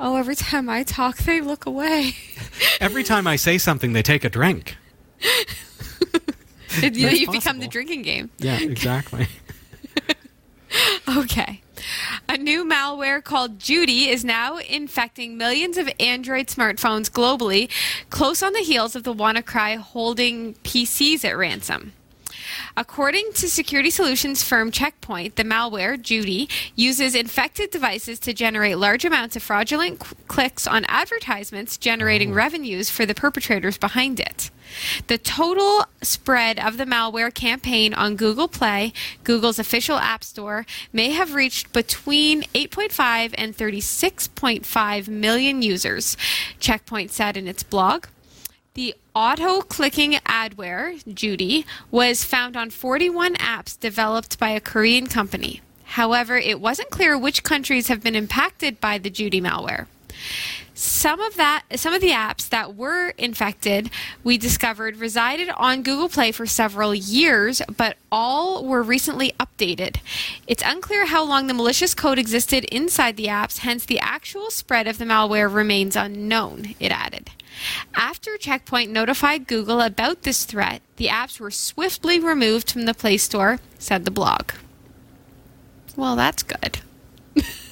oh, every time I talk, they look away. <laughs> Every time I say something, they take a drink. <laughs> you you've become the drinking game. Yeah, exactly. <laughs> Okay. <laughs> A new malware called Judy is now infecting millions of Android smartphones globally, close on the heels of the WannaCry holding PCs at ransom. According to security solutions firm Checkpoint, the malware, Judy, uses infected devices to generate large amounts of fraudulent clicks on advertisements, generating oh. revenues for the perpetrators behind it. The total spread of the malware campaign on Google Play, Google's official app store, may have reached between 8.5 and 36.5 million users, Checkpoint said in its blog. The auto clicking adware, Judy, was found on 41 apps developed by a Korean company. However, it wasn't clear which countries have been impacted by the Judy malware. Some of that some of the apps that were infected we discovered resided on Google Play for several years, but all were recently updated. It's unclear how long the malicious code existed inside the apps, hence the actual spread of the malware remains unknown, it added. After Checkpoint notified Google about this threat, the apps were swiftly removed from the Play Store, said the blog. Well, that's good. <laughs>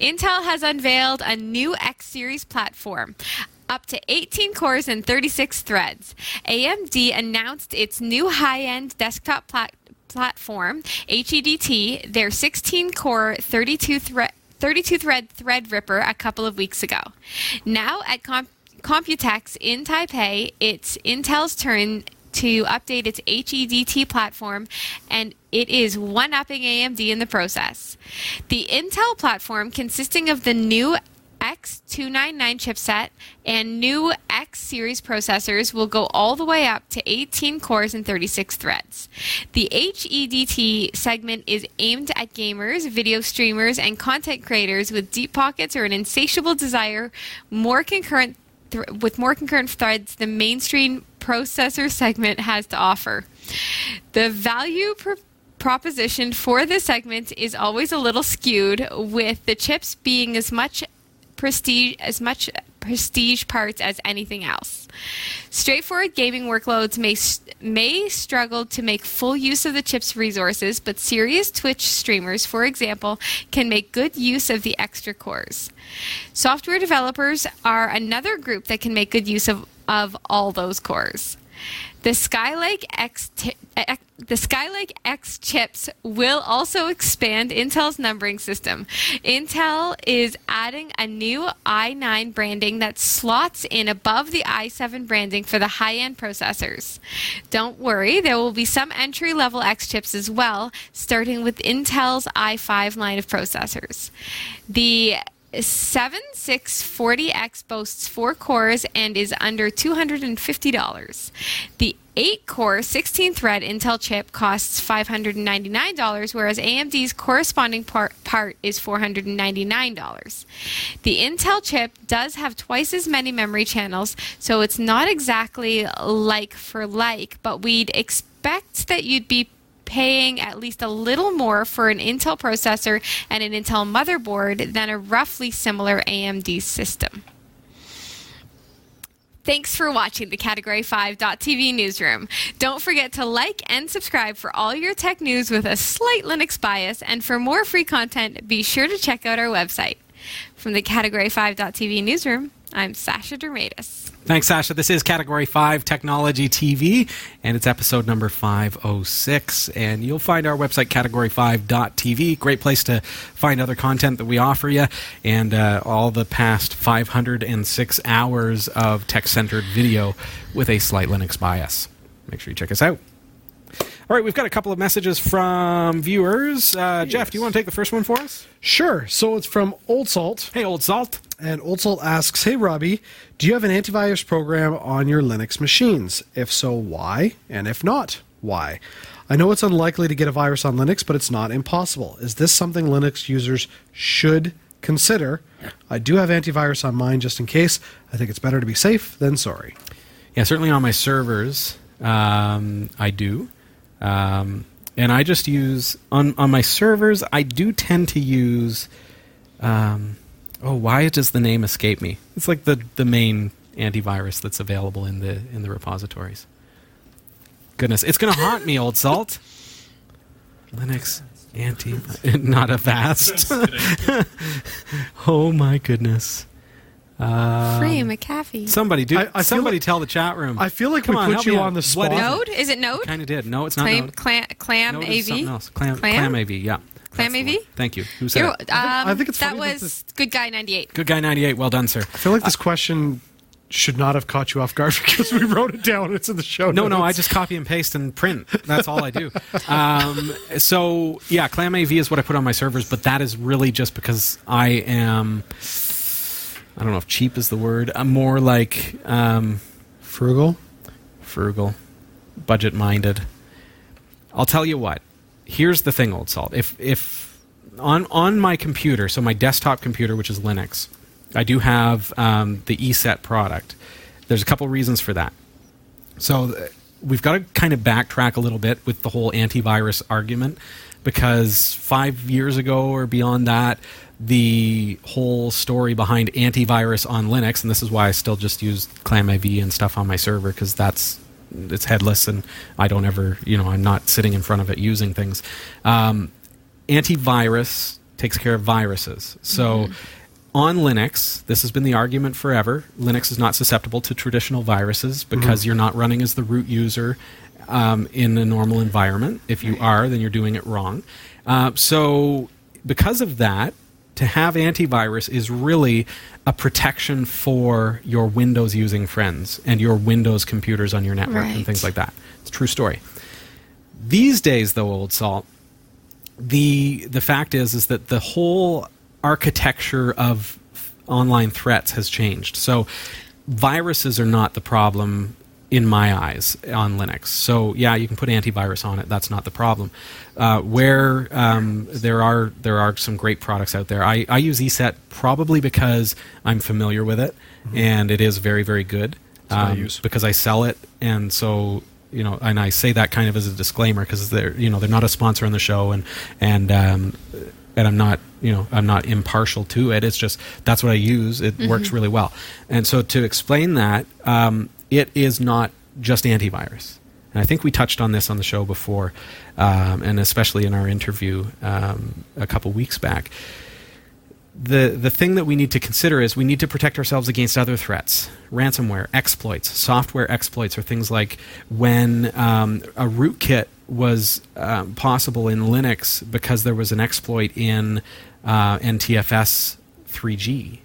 Intel has unveiled a new X series platform. Up to 18 cores and 36 threads. AMD announced its new high end desktop plat- platform, HEDT, their 16 core, 32 thread. 32 thread Threadripper a couple of weeks ago. Now at Com- Computex in Taipei, it's Intel's turn to update its HEDT platform, and it is one upping AMD in the process. The Intel platform, consisting of the new X299 chipset and new X series processors, will go all the way up to 18 cores and 36 threads. The HEDT segment is aimed at gamers, video streamers, and content creators with deep pockets or an insatiable desire more concurrent th- with more concurrent threads the mainstream processor segment has to offer. The value pr- proposition for this segment is always a little skewed, with the chips being as much prestige as much prestige parts as anything else. Straightforward gaming workloads may may struggle to make full use of the chip's resources, but serious Twitch streamers, for example, can make good use of the extra cores. Software developers are another group that can make good use of, of all those cores. The Skylake X, the Skylake X chips will also expand Intel's numbering system. Intel is adding a new i9 branding that slots in above the i7 branding for the high-end processors. Don't worry, there will be some entry-level X chips as well, starting with Intel's i5 line of processors. The 7640X boasts four cores and is under $250. The 8 core 16 thread Intel chip costs $599, whereas AMD's corresponding part is $499. The Intel chip does have twice as many memory channels, so it's not exactly like for like, but we'd expect that you'd be paying at least a little more for an Intel processor and an Intel motherboard than a roughly similar AMD system. Thanks for watching the Category 5.tv newsroom. Don't forget to like and subscribe for all your tech news with a slight Linux bias. And for more free content, be sure to check out our website. From the Category 5.tv newsroom, I'm Sasha Dermatis. Thanks, Sasha. This is Category 5 Technology TV, and it's episode number 506. And you'll find our website, category5.tv. Great place to find other content that we offer you, and uh, all the past 506 hours of tech centered video with a slight Linux bias. Make sure you check us out. All right, we've got a couple of messages from viewers. Uh, Jeff, do you want to take the first one for us? Sure. So it's from Old Salt. Hey, Old Salt. And Old Salt asks, Hey Robbie, do you have an antivirus program on your Linux machines? If so, why? And if not, why? I know it's unlikely to get a virus on Linux, but it's not impossible. Is this something Linux users should consider? I do have antivirus on mine just in case. I think it's better to be safe than sorry. Yeah, certainly on my servers, um, I do. Um, and I just use on on my servers. I do tend to use. Um, oh, why does the name escape me? It's like the the main antivirus that's available in the in the repositories. Goodness, it's gonna haunt me, old salt. <laughs> Linux Anti, <laughs> not a vast. <laughs> oh my goodness. Um, Free McAfee. Somebody do. I- I somebody like- tell the chat room. I feel like Come we on, put you on the What spot. is it? Node? Is it Node? Kind of did. No, it's not Clam, Node. clam, clam No, it is AV? something else. Clam, Clam? clam AV. Yeah. Clam That's AV? Thank you. Who said You're- it? um, I think it's that funny that was Good Guy 98. Good guy. Ninety eight. Well done, sir. I feel like this question should not have caught you off guard <laughs> because we wrote it down. It's in the show. No, no, I just copy and paste and print. That's all I do. Um, so yeah, Clam AV is what I put on my servers, but that is really just because I am. I don't know if cheap is the word. I'm more like um, frugal. frugal, budget minded. I'll tell you what. Here's the thing, old salt. If if on on my computer, so my desktop computer, which is Linux, I do have um, the ESET product. There's a couple reasons for that. So uh, we've got to kind of backtrack a little bit with the whole antivirus argument because five years ago or beyond that, the whole story behind antivirus on Linux, and this is why I still just use ClamAV and stuff on my server because that's it's headless and I don't ever, you know, I'm not sitting in front of it using things. Um, antivirus takes care of viruses. So on Linux, this has been the argument forever. Linux is not susceptible to traditional viruses because you're not running as the root user um, in a normal environment. If you are, then you're doing it wrong. Uh, so, because of that, to have antivirus is really a protection for your Windows using friends and your Windows computers on your network and things like that. It's a true story. These days, though, old salt, the the fact is is that the whole architecture of online threats has changed. So viruses are not the problem in my eyes on Linux. So yeah, you can put antivirus on it. That's not the problem. Uh, where um, there are there are some great products out there. I, I use ESET probably because I'm familiar with it and it is very very good. what I Um, use. because I sell it, and so you know, and I say that kind of as a disclaimer because they're you know they're not a sponsor on the show, and and um, and I'm not you know I'm not impartial to it. It's just that's what I use. It works really well, and so to explain that, um, it is not just antivirus. And I think we touched on this on the show before, um, and especially in our interview um, a couple weeks back. The the thing that we need to consider is we need to protect ourselves against other threats, ransomware, exploits, software exploits, or things like when um, a rootkit was um, possible in Linux because there was an exploit in uh, NTFS 3G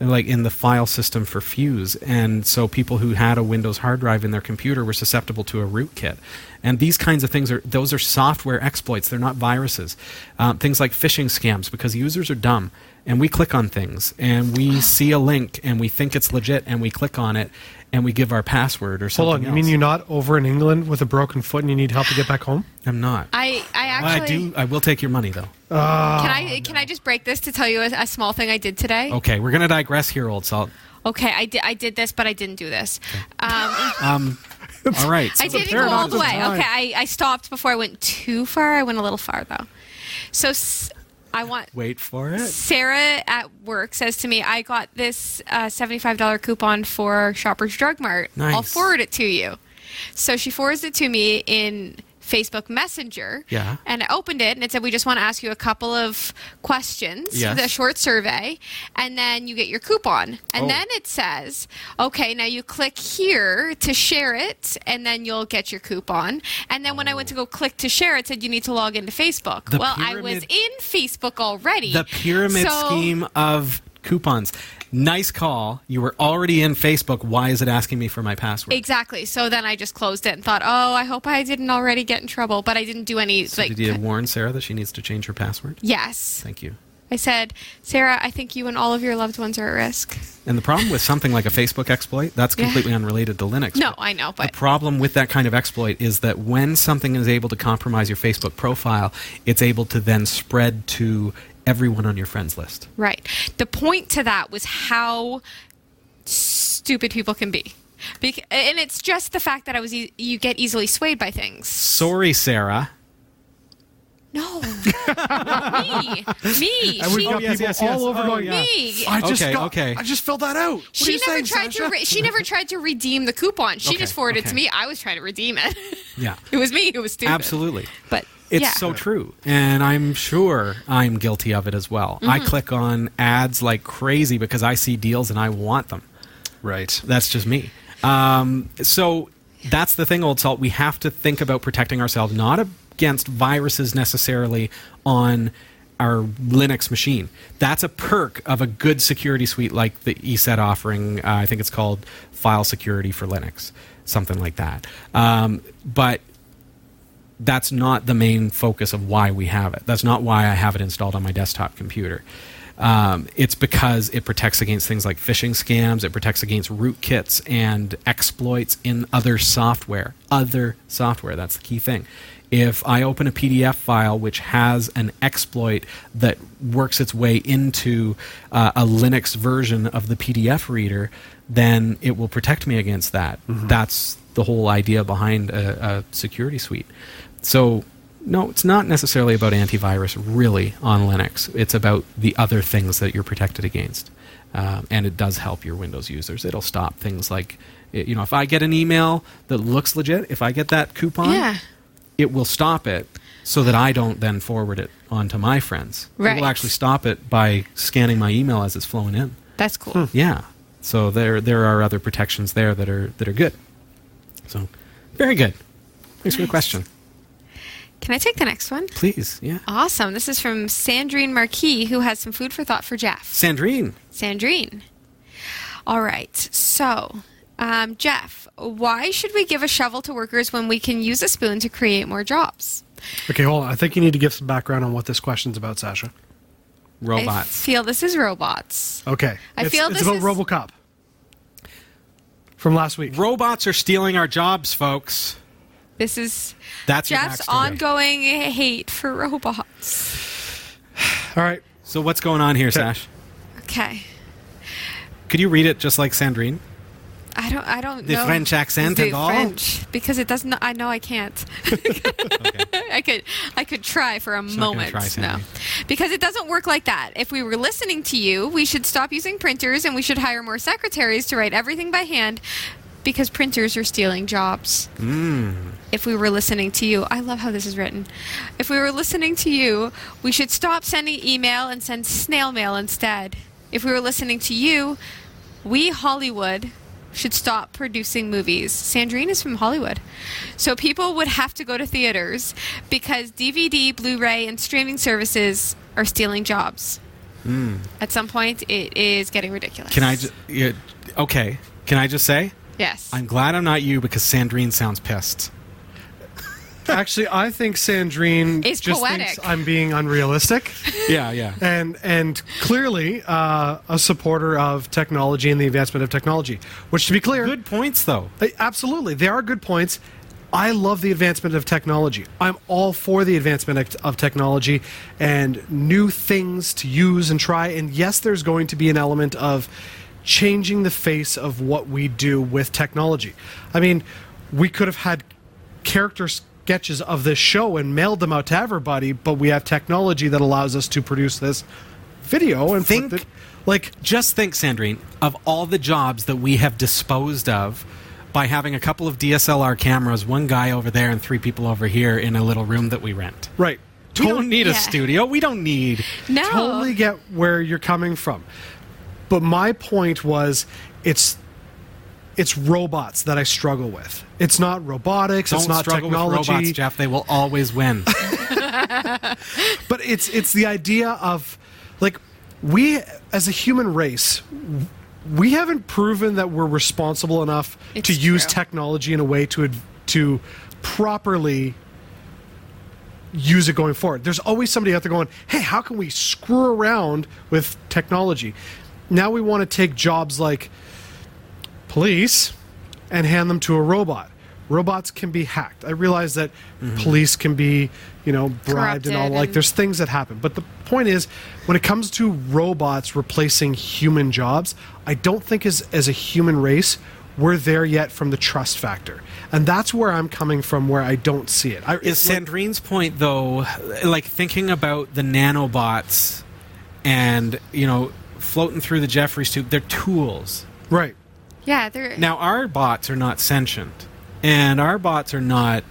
like in the file system for Fuse, and so people who had a Windows hard drive in their computer were susceptible to a rootkit. And these kinds of things are those are software exploits; they're not viruses. Um, things like phishing scams, because users are dumb, and we click on things, and we see a link, and we think it's legit, and we click on it, and we give our password or something. Hold on, you else. mean you're not over in England with a broken foot and you need help to get back home? I'm not. I, I Well, actually. I do. I will take your money though. Can I can I just break this to tell you a, a small thing I did today? Okay, we're gonna digress here, old salt. Okay, I did I did this, but I didn't do this. Um, Um, all right. I didn't go all the way. Okay, I, I stopped before I went too far. I went a little far though. So s- I want Wait for it. Sarah at work says to me, I got this uh, $75 coupon for Shoppers Drug Mart. Nice. I'll forward it to you. So she forwards it to me in Facebook Messenger. Yeah. And I opened it and it said, We just want to ask you a couple of questions, Yes. the short survey, and then you get your coupon. And Oh. then it says, Okay, now you click here to share it, and then you'll get your coupon. And then when I went to go oh. click to share, it said, You need to log into Facebook. The well, I was in Facebook already. the pyramid So- scheme of coupons. Nice call. You were already in Facebook. Why is it asking me for my password? Exactly. So then I just closed it and thought, oh, I hope I didn't already get in trouble. But I didn't do any So like. did you warn Sarah that she needs to change her password? yes, Thank you. I said, Sarah, I think you and all of your loved ones are at risk. And the problem with something like a Facebook exploit, that's Yeah. completely unrelated to Linux. No, I know, but. the problem with that kind of exploit is that when something is able to compromise your Facebook profile, it's able to then spread to everyone on your friends list. right. The point to that was how stupid people can be. Bec- and it's just the fact that I was e- you get easily swayed by things. Sorry, Sarah. No, <laughs> me, me. And we've She, got oh, yes, people yes, all over Oh, going, yeah. me. I just Okay, got, okay. I just filled that out. What are She you never saying, tried Sasha? to. Re- she never <laughs> tried to redeem the coupon. She Okay, just forwarded it to me. I was trying to redeem it. Yeah. <laughs> it was me who was stupid. Absolutely. But It's Yeah. so true. And I'm sure I'm guilty of it as well. I Mm-hmm. click on ads like crazy because I see deals and I want them. Right. That's just me. Um, so that's the thing, Old Salt. We have to think about protecting ourselves, not against viruses necessarily on our Linux machine. That's a perk of a good security suite like the ESET offering. Uh, I think it's called File Security for Linux, something like that. Um, but that's not the main focus of why we have it. That's not why I have it installed on my desktop computer. Um, it's because it protects against things like phishing scams. It protects against rootkits and exploits in other software. Other software. That's the key thing. If I open a PDF file which has an exploit that works its way into uh, a Linux version of the PDF reader, then it will protect me against that. That's the whole idea behind a, a security suite. So, no, it's not necessarily about antivirus really on Linux. It's about the other things that you're protected against. Um, and it does help your Windows users. It'll stop things like, you know, if I get an email that looks legit, if I get that coupon, Yeah. it will stop it so that I don't then forward it on to my friends. It will actually stop it by scanning my email as it's flowing in. That's cool. Yeah. So there there are other protections there that are that are good. So very good. Thanks for the question. Can I take the next one? Please. Yeah. Awesome. This is from Sandrine Marquis, who has some food for thought for Jeff. Sandrine. Sandrine. All right. So, um, Jeff, why should we give a shovel to workers when we can use a spoon to create more jobs? Okay, hold on. I think you need to give some background on what this question's about, Sasha. Robots. I feel this is robots. Okay. I it's, feel it's this about is- RoboCop from last week. Robots are stealing our jobs, folks. This is That's Jeff's ongoing hate for robots. <sighs> All right. So what's going on here, Okay. Sash? Okay. Could you read it just like Sandrine? I don't. I don't know. The know French accent the and all? French because it doesn't. I know I can't. <laughs> I could. I could try for a not gonna moment. try, no, because it doesn't work like that. If we were listening to you, we should stop using printers and we should hire more secretaries to write everything by hand, because printers are stealing jobs. Hmm. If we were listening to you, I love how this is written. If we were listening to you, we should stop sending email and send snail mail instead. If we were listening to you, we Hollywood should stop producing movies. Sandrine is from Hollywood. So people would have to go to theaters because DVD, Blu ray, and streaming services are stealing jobs. Hmm. At some point, it is getting ridiculous. Can I just okay? Can I just say Yes. I'm glad I'm not you because Sandrine sounds pissed. Actually, I think Sandrine It's just poetic. thinks I'm being unrealistic. <laughs> Yeah, yeah. and and clearly uh, a supporter of technology and the advancement of technology. Which, to be clear, Good points though. uh, absolutely, they are good points. I love the advancement of technology. I'm all for the advancement of- of technology and new things to use and try. And yes, there's going to be an element of changing the face of what we do with technology. I mean, we could have had character sketches of this show and mailed them out to everybody, but we have technology that allows us to produce this video and Think- the, like Just think, Sandrine, of all the jobs that we have disposed of by having a couple of DSLR cameras, one guy over there and three people over here in a little room that we rent. right. We don't need a studio. We don't need. no. totally get where you're coming from. But my point was it's it's robots that I struggle with. It's not robotics, Don't it's not struggle technology. with robots, Jeff. They will always win. <laughs> <laughs> But it's it's the idea of like we as a human race we haven't proven that we're responsible enough It's to use true. technology in a way to to properly use it going forward. There's always somebody out there going, "Hey, how can we screw around with technology?" Now we want to take jobs like police and hand them to a robot. Robots can be hacked. I realize that mm-hmm. police can be, you know, bribed and all. Corrupted Like, and- there's things that happen. But the point is, when it comes to robots replacing human jobs, I don't think as as a human race we're there yet from the trust factor, and that's where I'm coming from. Where I don't see it. I, Is it's like- Sandrine's point though, like thinking about the nanobots and you know floating through the Jefferies tube? They're tools. right? Yeah, they're. Now our bots are not sentient, and our bots are not.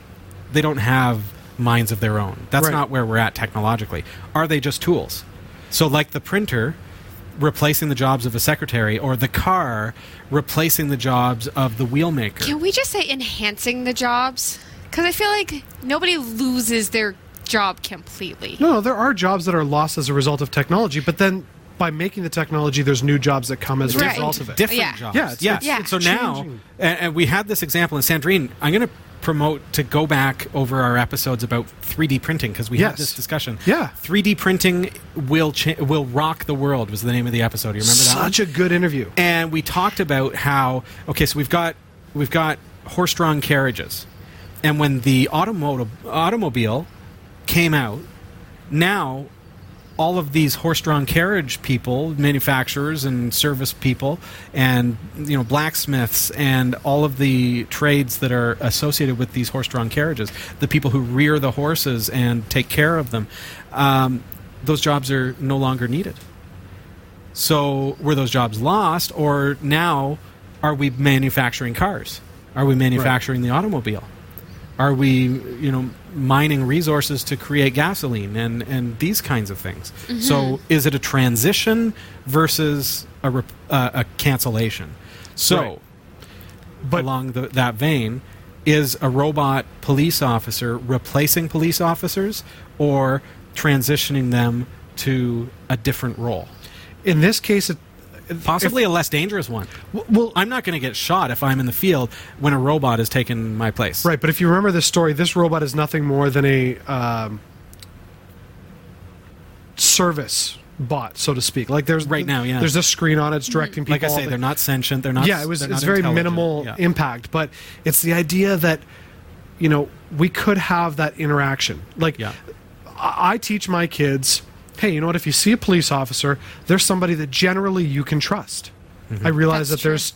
They don't have minds of their own. That's Right. not where we're at technologically. Are they just tools? So, like the printer replacing the jobs of a secretary, or the car replacing the jobs of the wheelmaker. Can we just say enhancing the jobs? Because I feel like nobody loses their job completely. No, no, there are jobs that are lost as a result of technology, but then by making the technology, there's new jobs that come as a Right. result of it. different Yeah. jobs. Yeah, it's- yeah. it's- Yeah. So now, and, and we had this example, and Sandrine, I'm going to promote to go back over our episodes about 3D printing because we had this discussion. Yeah. 3D printing will cha- will rock the world was the name of the episode. You remember that? Such a good interview. and we talked about how okay, so we've got we've got horse-drawn carriages, and when the automotive automobile came out, now all of these horse-drawn carriage people, manufacturers and service people, and you know blacksmiths and all of the trades that are associated with these horse-drawn carriages, the people who rear the horses and take care of them, um, those jobs are no longer needed. So were those jobs lost, or now are we manufacturing cars? Are we manufacturing the automobile? Are we, you know, mining resources to create gasoline and, and these kinds of things? So is it a transition versus a, rep- uh, a cancellation? So Right. But along the, that vein, is a robot police officer replacing police officers or transitioning them to a different role? in this case, it, Possibly a less dangerous one. well, I'm not going to get shot if I'm in the field when a robot has taken my place. Right, but if you remember this story, this robot is nothing more than a um, service bot, so to speak. Like there's Right now, yeah. there's a screen on it, it's directing people. Like I say, they're not sentient. They're not. yeah, it was it's very minimal Yeah. impact, but it's the idea that you know we could have that interaction. Like Yeah. I, I teach my kids, hey, you know what? If you see a police officer, there's somebody that generally you can trust. Mm-hmm. I realize That's that there's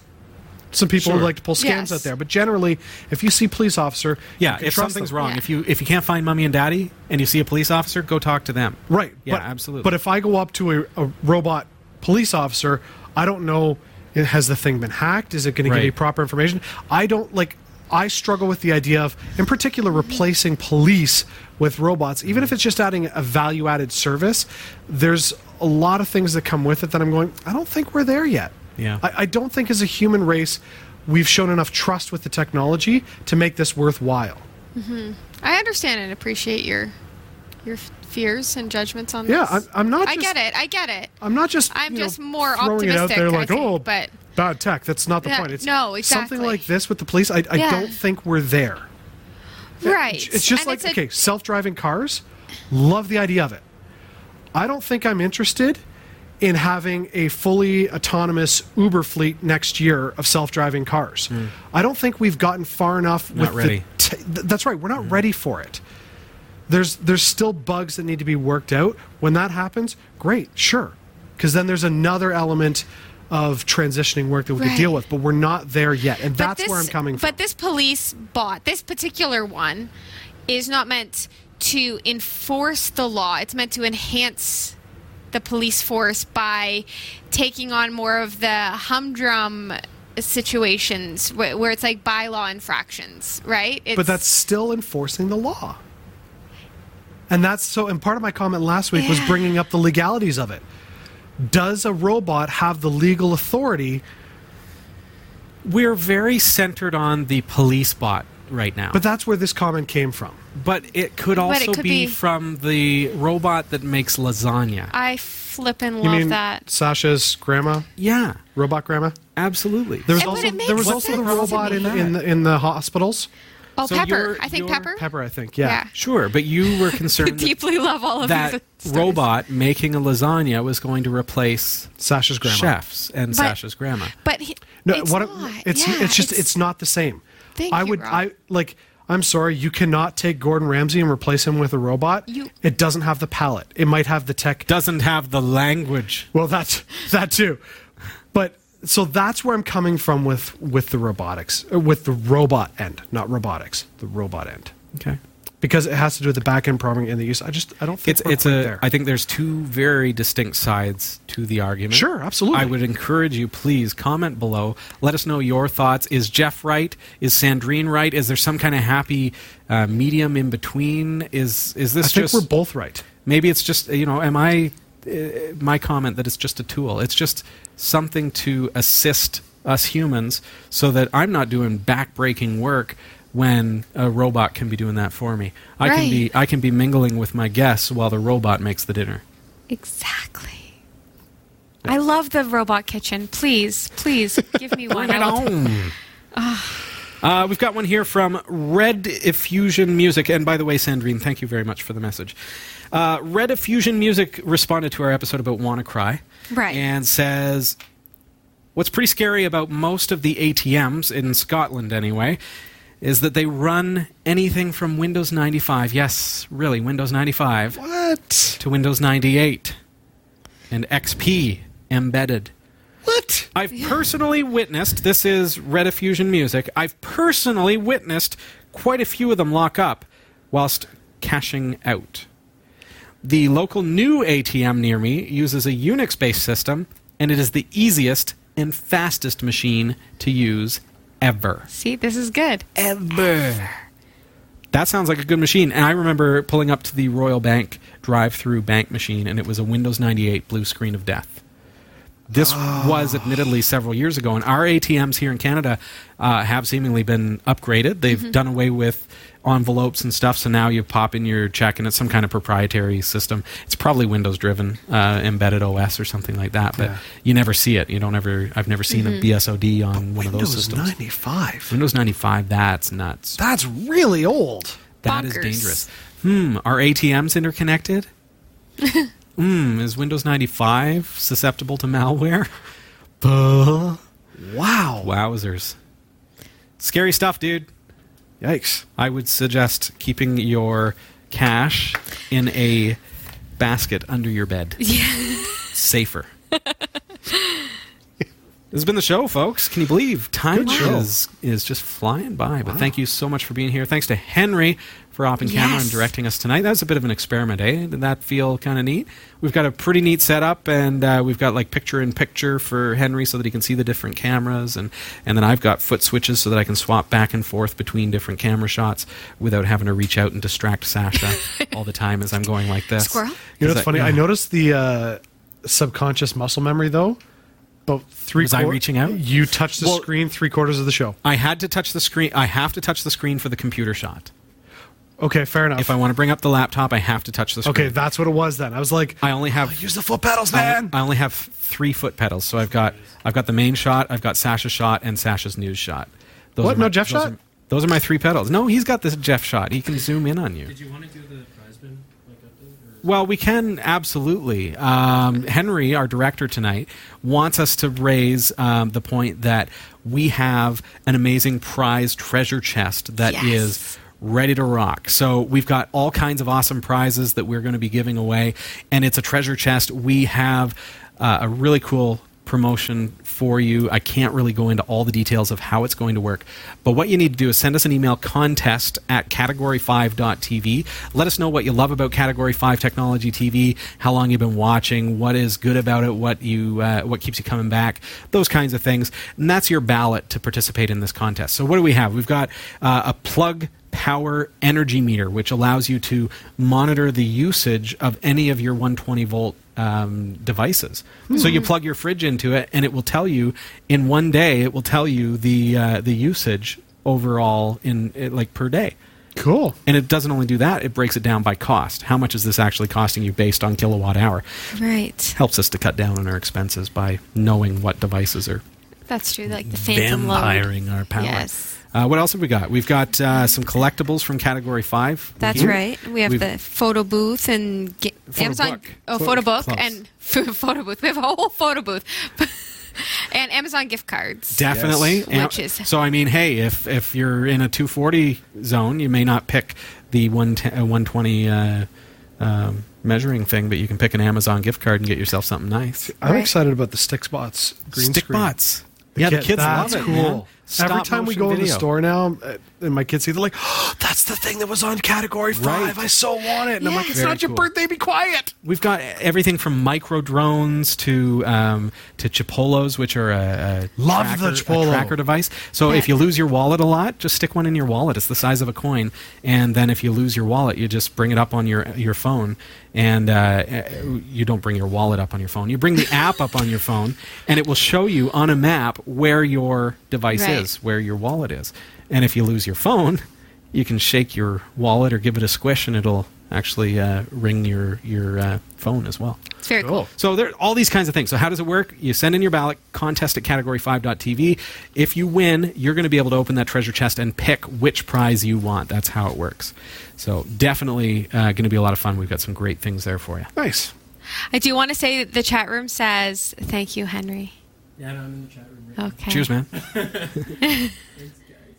some people Sure. who like to pull scams Yes. out there, but generally, if you see police officer, Yeah, if something's them. wrong, Yeah. if you if you can't find mommy and daddy and you see a police officer, go talk to them. Right. Yeah, but, absolutely. But if I go up to a, a robot police officer, I don't know has the thing been hacked? Is it going to give me proper information? I don't like I struggle with the idea of in particular replacing police with robots, even if it's just adding a value added service, there's a lot of things that come with it that I'm going, I don't think we're there yet. Yeah. I, I don't think as a human race we've shown enough trust with the technology to make this worthwhile. Mm-hmm. I understand and appreciate your your fears and judgments on Yeah, this. I'm, I'm not I just get it. I get it. I'm not just. I'm you know, just more throwing it out optimistic, there I like, think, oh, but- bad tech. That's not the Yeah, point. It's no, something like this with the police. I, I Yeah. don't think we're there. Right. It's just And like it's a- okay, self-driving cars. Love the idea of it. I don't think I'm interested in having a fully autonomous Uber fleet next year of self-driving cars. Hmm. I don't think we've gotten far enough. Not with ready. The te- th- that's right. We're not hmm. ready for it. There's there's still bugs that need to be worked out. When that happens, great, sure. Because then there's another element of transitioning work that we could deal with, but we're not there yet. And But that's where I'm coming from. But this police bot, this particular one, is not meant to enforce the law. It's meant to enhance the police force by taking on more of the humdrum situations where, where it's like bylaw infractions, right? It's, but that's still enforcing the law. And that's so, and part of my comment last week was bringing up the legalities of it. Does a robot have the legal authority? We're very centered on the police bot right now. But that's where this comment came from. But it could But also it could be, be- from the robot that makes lasagna. I flippin' You love mean that. Sasha's grandma, yeah, robot grandma? absolutely. There was Yeah, but also it makes there was also the to robot in, in the in the hospitals. Oh, So Pepper. I think Pepper. Pepper, I think. Yeah. Yeah. Sure, but you were <laughs> concerned deeply love all of that these stories. robot making a lasagna was going to replace Sasha's grandma. chefs and But- Sasha's grandma. But he, No, it's what not. it's Yeah, it's just it's, not the same. Thank I you, would Rob. I like I'm sorry, you cannot take Gordon Ramsay and replace him with a robot. You- it doesn't have the palate. It might have the tech. Doesn't have the language. Well, that's <laughs> that too. But so that's where I'm coming from with with the robotics, uh, with the robot end, not robotics, the robot end. Okay. because it has to do with the back end programming and the use. I just I don't think It's it's a. there. I think there's two very distinct sides to the argument. Sure, absolutely. I would encourage you, please comment below. Let us know your thoughts. Is Jeff right? Is Sandrine right? Is there some kind of happy uh, medium in between? Is is this I think just we're both right. maybe it's just you know am i uh, my comment that it's just a tool it's just something to assist us humans so that i'm not doing backbreaking work when a robot can be doing that for me i can be i can be mingling with my guests while the robot makes the dinner Exactly. I love the robot kitchen. Please, please give me <laughs> one. Bring it I on. Uh, we've got one here from Red Effusion Music. And by the way, Sandrine, thank you very much for the message. Uh, Red Effusion Music responded to our episode about WannaCry. Right. And says, What's pretty scary about most of the ATMs, in Scotland anyway, is that they run anything from Windows 95. Yes, really, Windows 95 What? to Windows 98 and XP embedded. What? I've personally witnessed, this is Red Fusion Music, I've personally witnessed quite a few of them lock up whilst cashing out. The local new ATM near me uses a Unix based system, and it is the easiest and fastest machine to use ever. See, this is good. Ever. That sounds like a good machine. And I remember pulling up to the Royal Bank drive through bank machine, and it was a Windows 98 blue screen of death. This was admittedly several years ago, and our ATMs here in Canada uh, have seemingly been upgraded. They've done away with envelopes and stuff, so now you pop in your check, and it's some kind of proprietary system. It's probably Windows driven, uh, embedded OS or something like that, but Yeah. you never see it. You don't ever. I've never seen a BSOD on one of those systems. Windows 95. Windows 95, that's nuts. That's really old. That is Bonkers. dangerous. Hmm, are ATMs interconnected? <laughs> Hmm, is Windows 95 susceptible to malware? <laughs> Wow. Wowzers. Scary stuff, dude. Yikes. I would suggest keeping your cash in a basket under your bed. <laughs> Yeah. Safer. This has been the show, folks. Can you believe time is is just flying by? But thank you so much for being here. Thanks to Henry for off camera and directing us tonight. That was a bit of an experiment, eh? Did that feel kind of neat? We've got a pretty neat setup, and uh, we've got like picture in picture for Henry so that he can see the different cameras, and and then I've got foot switches so that I can swap back and forth between different camera shots without having to reach out and distract Sasha <laughs> all the time as I'm going like this. Squirrel? You know Is what's funny? yeah. I noticed the uh, subconscious muscle memory, though. About three Was I reaching out? You touched the Well- screen three quarters of the show. I had to touch the screen. I have to touch the screen for the computer shot. Okay, fair enough. If I want to bring up the laptop, I have to touch the screen. okay, that's what it was then. I was like, I only have use the foot pedals, I man. I only have three foot pedals, so I've got I've got the main shot, I've got Sasha's shot, and Sasha's news shot. Those What? are my- No Jeff those shot? Are, those are my three pedals. No, he's got this Jeff shot. He can zoom in on you. Did you want to do the prize bin like I? Or? Well, we can absolutely. Um, Henry, our director tonight, wants us to raise um, the point that we have an amazing prize treasure chest that is Yes. Ready to rock. So we've got all kinds of awesome prizes that we're going to be giving away, and it's a treasure chest. We have uh, a really cool promotion for you. I can't really go into all the details of how it's going to work, but what you need to do is send us an email contest at category5.tv. Let us know what you love about Category 5 Technology TV, how long you've been watching, what is good about it, what you uh, what keeps you coming back, those kinds of things. And that's your ballot to participate in this contest. So what do we have? We've got uh, a plug power energy meter, which allows you to monitor the usage of any of your 120 volt um, devices. So you plug your fridge into it, and it will tell you in one day. It will tell you the uh, the usage overall in like per day. cool. And it doesn't only do that; it breaks it down by cost. How much is this actually costing you based on kilowatt hour? Right. Helps us to cut down on our expenses by knowing what devices are That's true. Like the phantom load. vampiring our power. Yes. Uh, what else have we got? We've got uh, some collectibles from Category Five. That's here. right. We have We've- the photo booth and ga- Photo Amazon. book. Oh, Photo- photo book close. and <laughs> photo booth. We have a whole photo booth. <laughs> and Amazon gift cards. Definitely. Yes. And- Which is- so. I mean, hey, if if you're in a 240 zone, you may not pick the 110, uh, 120 uh, um, measuring thing, but you can pick an Amazon gift card and get yourself something nice. I'm Right. excited about the stick spots green Stick screen. bots. The yeah, kid- the kids love that's it. cool. Every time we go in the store now, uh, and my kids see, they're like, oh, "That's the thing that was on Category Five. Right. I so want it." And I'm like, "It's Very not your cool. birthday. Be quiet." We've got everything from micro drones to um, to Chipolos, which are a, a Love tracker, the a Chipolo. tracker device. So if you lose your wallet a lot, just stick one in your wallet. It's the size of a coin, and then if you lose your wallet, you just bring it up on your your phone, and uh, you don't bring your wallet up on your phone. You bring the app up on your phone, and it will show you on a map where your device Right. is, where your wallet is. And if you lose your phone, you can shake your wallet or give it a squish, and it'll actually uh, ring your your uh, phone as well. It's very cool. So there are all these kinds of things. So how does it work? You send in your ballot, contest at category5.tv. If you win, you're going to be able to open that treasure chest and pick which prize you want. That's how it works. So definitely uh, going to be a lot of fun. We've got some great things there for you. Nice. I do want to say that the chat room says thank you, Henry. Yeah, no, I'm in the chat room right Okay. Cheers, man. <laughs> <laughs>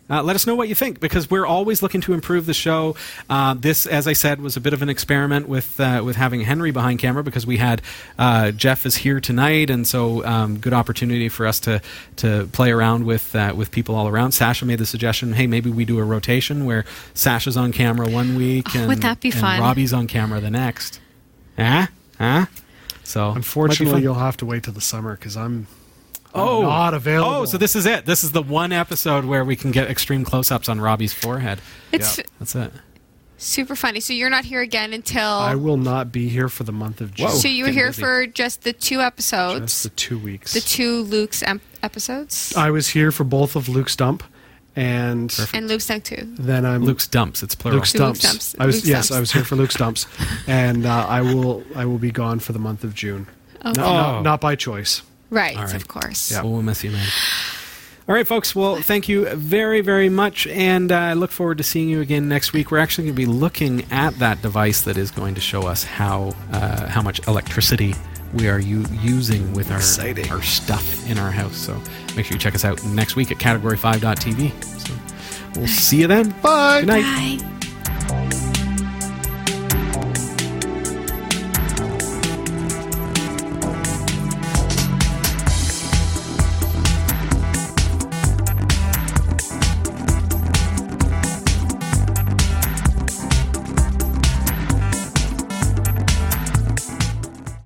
Uh, let us know what you think because we're always looking to improve the show. Uh, this, as I said, was a bit of an experiment with uh, with having Henry behind camera because we had uh, Jeff is here tonight, and so um, good opportunity for us to to play around with uh, with people all around. Sasha made the suggestion, hey, maybe we do a rotation where Sasha's on camera one week Oh, and, would that be and fun? Robbie's on camera the next. Huh? Huh? So Unfortunately, you'll have to wait till the summer because I'm, I'm Oh, not available. Oh, so this is it. This is the one episode where we can get extreme close-ups on Robbie's forehead. It's That's it. super funny. So you're not here again until. I will not be here for the month of June. Whoa. so you were here busy. for just the two episodes, Just the two weeks. the two LUKS em- episodes, I was here for both of LUKS dump, and and LUKS dump too. then I'm LUKS dumps. It's plural. LUKS LUKS dumps. dumps. I was LUKS yes, dumps. I was here for LUKS dumps, <laughs> and uh, I will I will be gone for the month of June. Okay. No- Oh. not, not by choice. Right, All right. of course. Yeah. Well, we'll miss you, man. All right, folks. Well, thank you very, very much, and uh, I look forward to seeing you again next week. We're actually going to be looking at that device that is going to show us how uh, how much electricity we are u- using with our Exciting. our stuff in our house. So make sure you check us out next week at category5.tv. So we'll see you then. Bye. Good night. Bye.